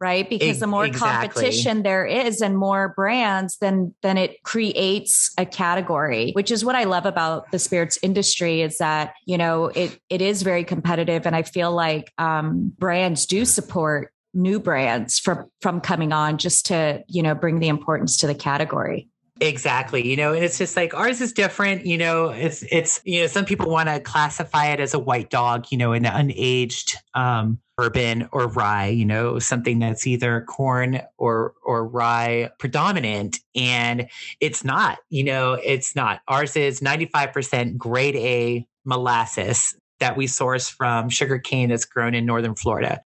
Right. Because the more exactly. competition there is and more brands, then, then it creates a category, which is what I love about the spirits industry is that, you know, it, it is very competitive. And I feel like, um, brands do support new brands from, from coming on just to, you know, bring the importance to the category. Exactly. You know, and it's just like ours is different. You know, it's it's you know some people want to classify it as a white dog. You know, an unaged um, bourbon or rye. You know, something that's either corn or or rye predominant, and it's not. You know, it's not. Ours is ninety five percent grade A molasses that we source from sugar cane that's grown in northern Florida.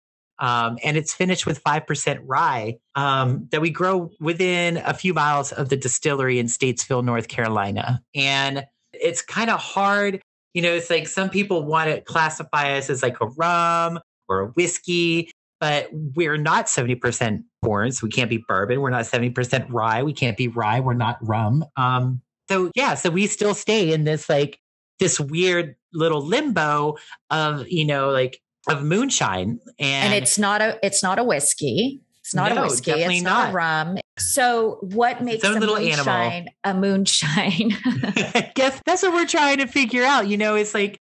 Um, and it's finished with 5% rye um, that we grow within a few miles of the distillery in Statesville, North Carolina. And it's kind of hard. You know, it's like some people want to classify us as like a rum or a whiskey, but we're not 70% corn. So we can't be bourbon. We're not 70% rye. We can't be rye. We're not rum. Um, so yeah, so we still stay in this like this weird little limbo of, you know, like of moonshine and, and it's not a it's not a whiskey. It's not no, a whiskey it's not. not. a rum. So what makes a moonshine a moonshine? I *laughs* *laughs* guess that's what we're trying to figure out you know it's like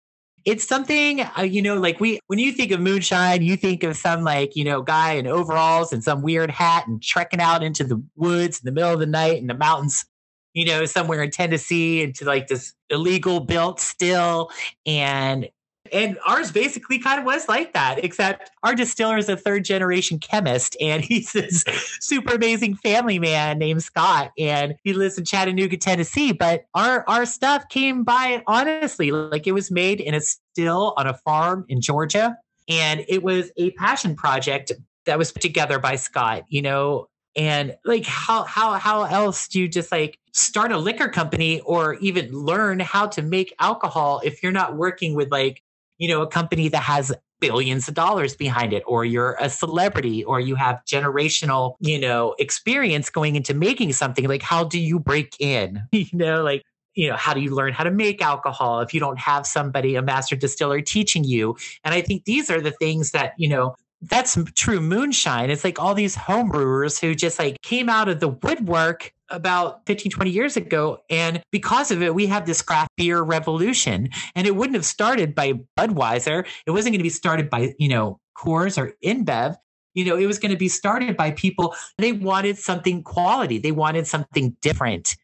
it's something uh, you know like we when you think of moonshine you think of some like you know guy in overalls and some weird hat and trekking out into the woods in the middle of the night in the mountains you know somewhere in tennessee into like this illegal built still. And and ours basically kind of was like that, except our distiller is a third generation chemist and *laughs* he's this super amazing family man named Scott. And he lives in Chattanooga, Tennessee. But our, our stuff came by honestly, like it was made in a still on a farm in Georgia. And it was a passion project that was put together by Scott, you know, and like how how how else do you just like start a liquor company or even learn how to make alcohol if you're not working with like you know, a company that has billions of dollars behind it, or you're a celebrity, or you have generational, you know, experience going into making something. Like, how do you break in? *laughs* you know, like, you know, how do you learn how to make alcohol if you don't have somebody, a master distiller teaching you? And I think these are the things that, you know, that's true moonshine. It's like all these homebrewers who just like came out of the woodwork about 15, 20 years ago. And because of it, we have this craft beer revolution. And it wouldn't have started by Budweiser. It wasn't going to be started by, you know, Coors or InBev. You know, it was going to be started by people. They wanted something quality. They wanted something different.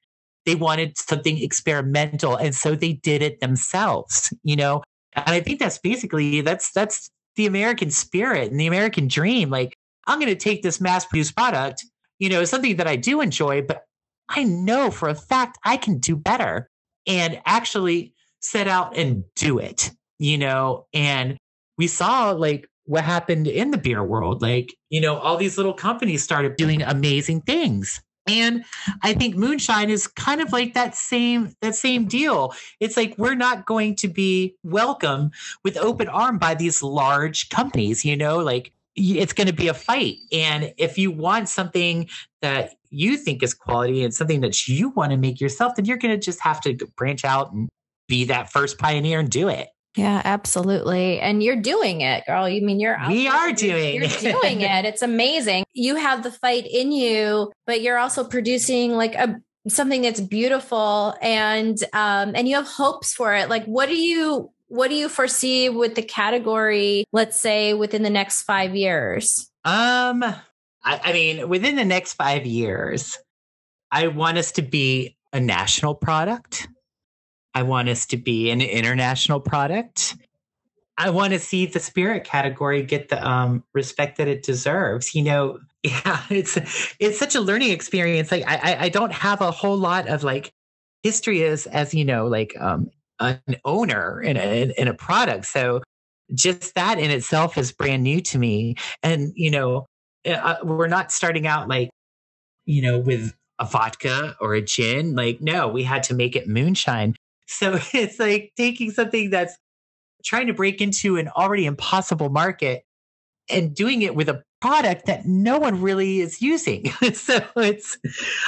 They wanted something experimental. And so they did it themselves, you know? And I think that's basically, that's, that's the American spirit and the American dream. Like, I'm going to take this mass produced product, you know, something that I do enjoy, but I know for a fact I can do better and actually set out and do it, you know, and we saw like what happened in the beer world. Like, you know, all these little companies started doing amazing things. And I think moonshine is kind of like that same that same deal. It's like we're not going to be welcome with open arm by these large companies, you know, like it's going to be a fight. And if you want something that you think is quality and something that you want to make yourself, then you're going to just have to branch out and be that first pioneer and do it. Yeah, absolutely. And you're doing it, girl. You mean you're We are doing it. you're doing *laughs* it. It's amazing. You have the fight in you, but you're also producing like a something that's beautiful and um and you have hopes for it. Like what do you what do you foresee with the category, let's say within the next 5 years? Um I, I mean, within the next 5 years, I want us to be a national product. I want us to be an international product. I want to see the spirit category get the um, respect that it deserves. You know, *laughs* yeah, it's it's such a learning experience. Like I, I don't have a whole lot of like history as as you know, like um, an owner in a in a product. So just that in itself is brand new to me. And you know, uh, we're not starting out like you know with a vodka or a gin. Like no, we had to make it moonshine. So *laughs* it's like taking something that's trying to break into an already impossible market and doing it with a product that no one really is using. *laughs* so it's,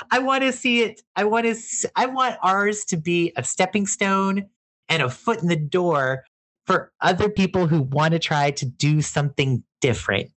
I want to see it. I want to, I want ours to be a stepping stone and a foot in the door for other people who want to try to do something different.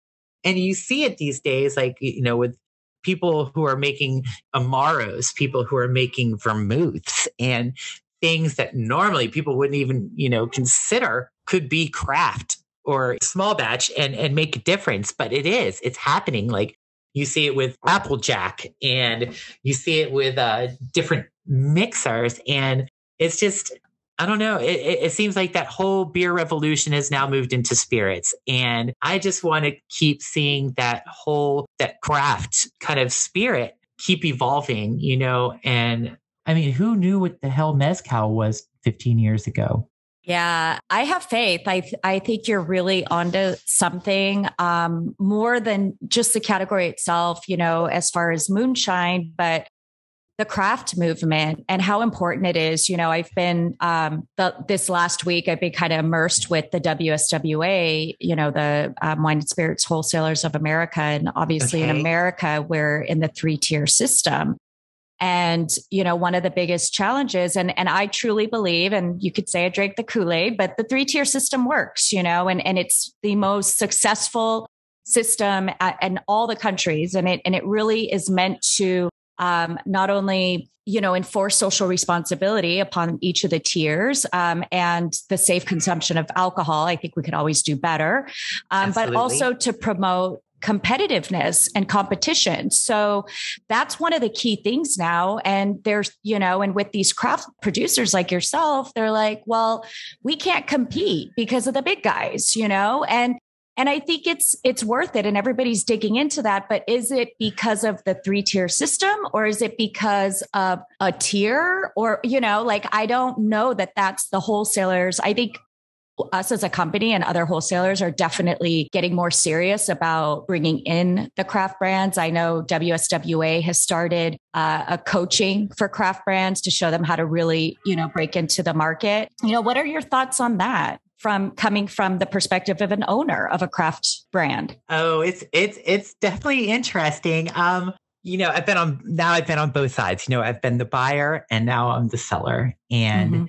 And you see it these days, like, you know, with people who are making amaros, people who are making vermouths, and things that normally people wouldn't even, you know, consider could be craft or small batch and and make a difference but it is it's happening like you see it with Applejack and you see it with uh, different mixers. And it's just, I don't know. It, it, it, seems like that whole beer revolution has now moved into spirits. And I just want to keep seeing that whole, that craft kind of spirit keep evolving, you know? And I mean, who knew what the hell Mezcal was 15 years ago? Yeah, I have faith. I I think you're really onto something um, more than just the category itself. You know, as far as moonshine, but the craft movement and how important it is. You know, I've been um, the, this last week. I've been kind of immersed with the WSWA. You know, the um, Wine and Spirits Wholesalers of America, and obviously okay. in America, we're in the three tier system. And, you know, one of the biggest challenges, and, and I truly believe, and you could say I drank the Kool-Aid, but the three tier system works, you know, and, and it's the most successful system in all the countries. And it, and it really is meant to um, not only you know enforce social responsibility upon each of the tiers um, and the safe consumption of alcohol i think we could always do better um, but also to promote competitiveness and competition. So that's one of the key things now. And there's, you know, and with these craft producers like yourself, they're like, well, we can't compete because of the big guys, you know, and and I think it's it's worth it and everybody's digging into that but is it because of the three tier system or is it because of a tier or you know like I don't know that that's the wholesalers I think us as a company and other wholesalers are definitely getting more serious about bringing in the craft brands. I know WSWA has started uh, a coaching for craft brands to show them how to really, you know, break into the market. You know, what are your thoughts on that? from coming from the perspective of an owner of a craft brand? Oh, it's it's it's definitely interesting. Um, you know, I've been on now I've been on both sides. You know, I've been the buyer and now I'm the seller. And mm-hmm.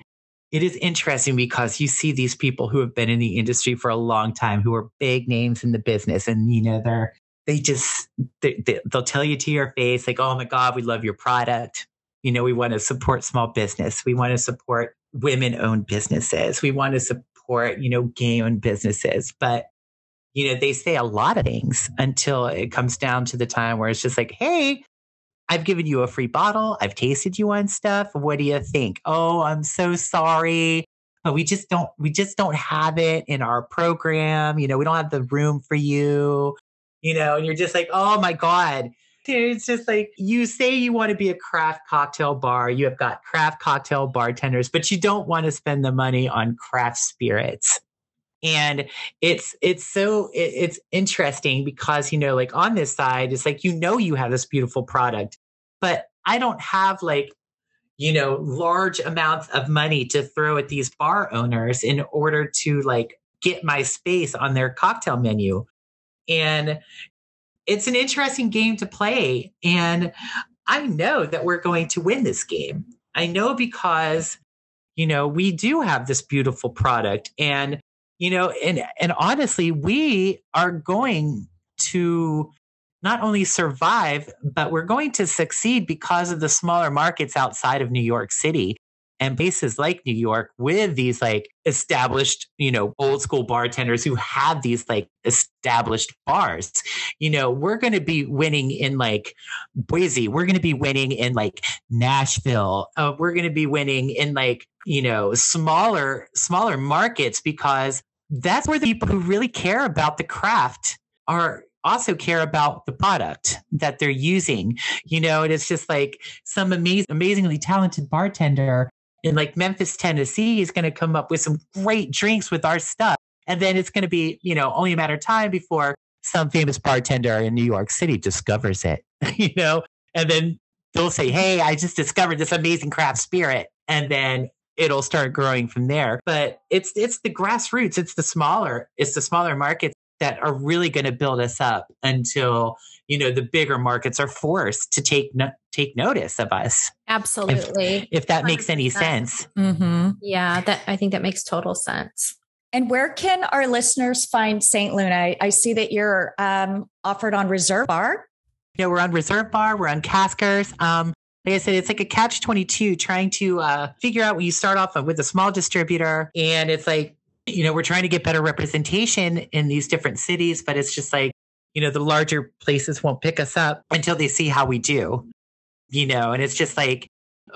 It is interesting because you see these people who have been in the industry for a long time who are big names in the business and you know they're they just they, they, they'll tell you to your face like, "Oh my god, we love your product." You know, we want to support small business. We want to support women owned businesses. We want to support you know, gay owned businesses. But, you know, they say a lot of things until it comes down to the time where it's just like, hey, I've given you a free bottle. I've tasted you on stuff. What do you think? Oh, I'm so sorry. But we just don't, we just don't have it in our program. You know, we don't have the room for you, you know, and you're just like, oh my God. Dude, it's just like you say you want to be a craft cocktail bar. You have got craft cocktail bartenders, but you don't want to spend the money on craft spirits. And it's it's so it, it's interesting because you know, like on this side, it's like you know you have this beautiful product, but I don't have like you know large amounts of money to throw at these bar owners in order to like get my space on their cocktail menu and it's an interesting game to play. And I know that we're going to win this game. I know because, you know, we do have this beautiful product and, you know, and, and honestly, we are going to not only survive, but we're going to succeed because of the smaller markets outside of New York City and places like New York with these like established, you know, old school bartenders who have these like established bars. You know, we're going to be winning in like Boise. We're going to be winning in like Nashville. Uh, we're going to be winning in like, you know, smaller, smaller markets because that's where the people who really care about the craft are also care about the product that they're using. You know, and it's just like some amazing, amazingly talented bartender in like Memphis, Tennessee is going to come up with some great drinks with our stuff. And then it's going to be, you know, only a matter of time before some famous bartender in New York City discovers it, *laughs* you know, and then they'll say, Hey, I just discovered this amazing craft spirit. And then it'll start growing from there. But it's, it's the grassroots. It's the smaller, it's the smaller markets that are really going to build us up until you know the bigger markets are forced to take no- take notice of us absolutely if, if that 100%. makes any sense mm-hmm. yeah that i think that makes total sense and where can our listeners find St. Luna? I, I see that you're um, offered on Reserve Bar. Yeah, we're on Reserve Bar. We're on Caskers. Um, like I said, it's like a catch 22 trying to uh, figure out when you start off with a small distributor. And it's like, you know, we're trying to get better representation in these different cities, but it's just like, you know, the larger places won't pick us up until they see how we do, you know, and it's just like,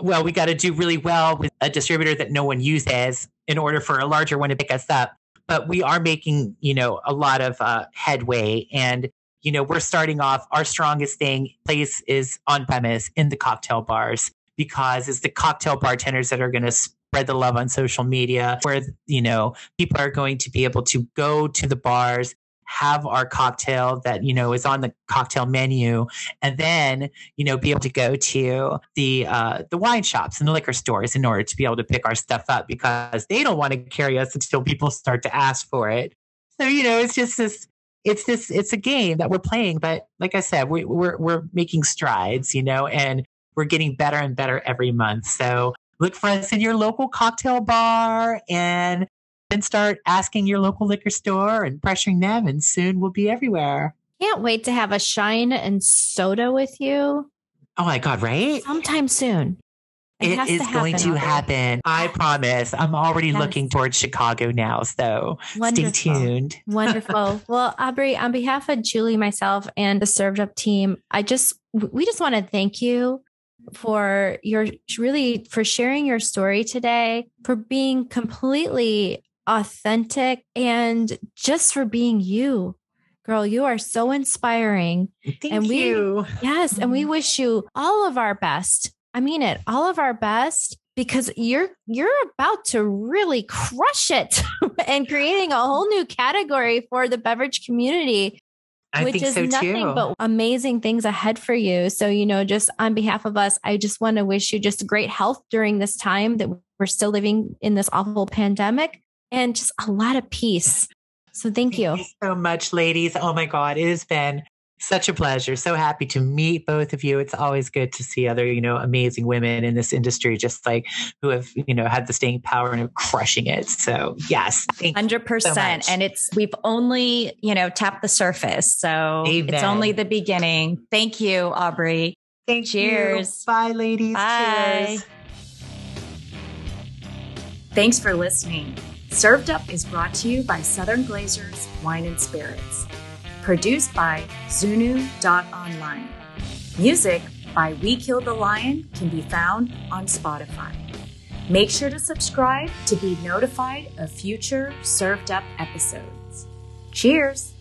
well, we got to do really well with a distributor that no one uses in order for a larger one to pick us up. But we are making, you know, a lot of uh, headway. And, you know, we're starting off our strongest thing place is on premise in the cocktail bars because it's the cocktail bartenders that are going to spread the love on social media where, you know, people are going to be able to go to the bars have our cocktail that you know is on the cocktail menu and then you know be able to go to the uh, the wine shops and the liquor stores in order to be able to pick our stuff up because they don't want to carry us until people start to ask for it. So you know it's just this it's this it's a game that we're playing but like i said we, we're we're making strides you know and we're getting better and better every month. So look for us in your local cocktail bar and then start asking your local liquor store and pressuring them, and soon we'll be everywhere. Can't wait to have a shine and soda with you. Oh my God, right? Sometime soon. It, it is to going to happen. I promise. I'm already yes. looking towards Chicago now. So Wonderful. stay tuned. *laughs* Wonderful. well, Aubrey, on behalf of Julie, myself, and the Served Up team, I just, we just want to thank you for your really for sharing your story today, for being completely authentic, and just for being you. Girl, you are so inspiring. Thank and we, you. Yes. And we mm-hmm. wish you all of our best. I mean it, all of our best because you're you're about to really crush it *laughs* and creating a whole new category for the beverage community I which is so nothing too. but amazing things ahead for you. So, you know, just on behalf of us, I just want to wish you just great health during this time that we're still living in this awful pandemic and just a lot of peace. So thank, thank you. you so much, ladies. Oh my God, it has been such a pleasure. So happy to meet both of you. It's always good to see other, you know, amazing women in this industry, just like who have, you know, had the staying power and are crushing it. So yes, hundred percent. So and it's we've only, you know, tapped the surface. So Amen. it's only the beginning. Thank you, Aubrey. Thank Cheers. You. Bye, ladies. Bye. Cheers. Thanks for listening. Served Up is brought to you by Southern Glazer's Wine and Spirits. Produced by Zunu.online. Music by We Kill the Lion can be found on Spotify. Make sure to subscribe to be notified of future Served Up episodes. Cheers!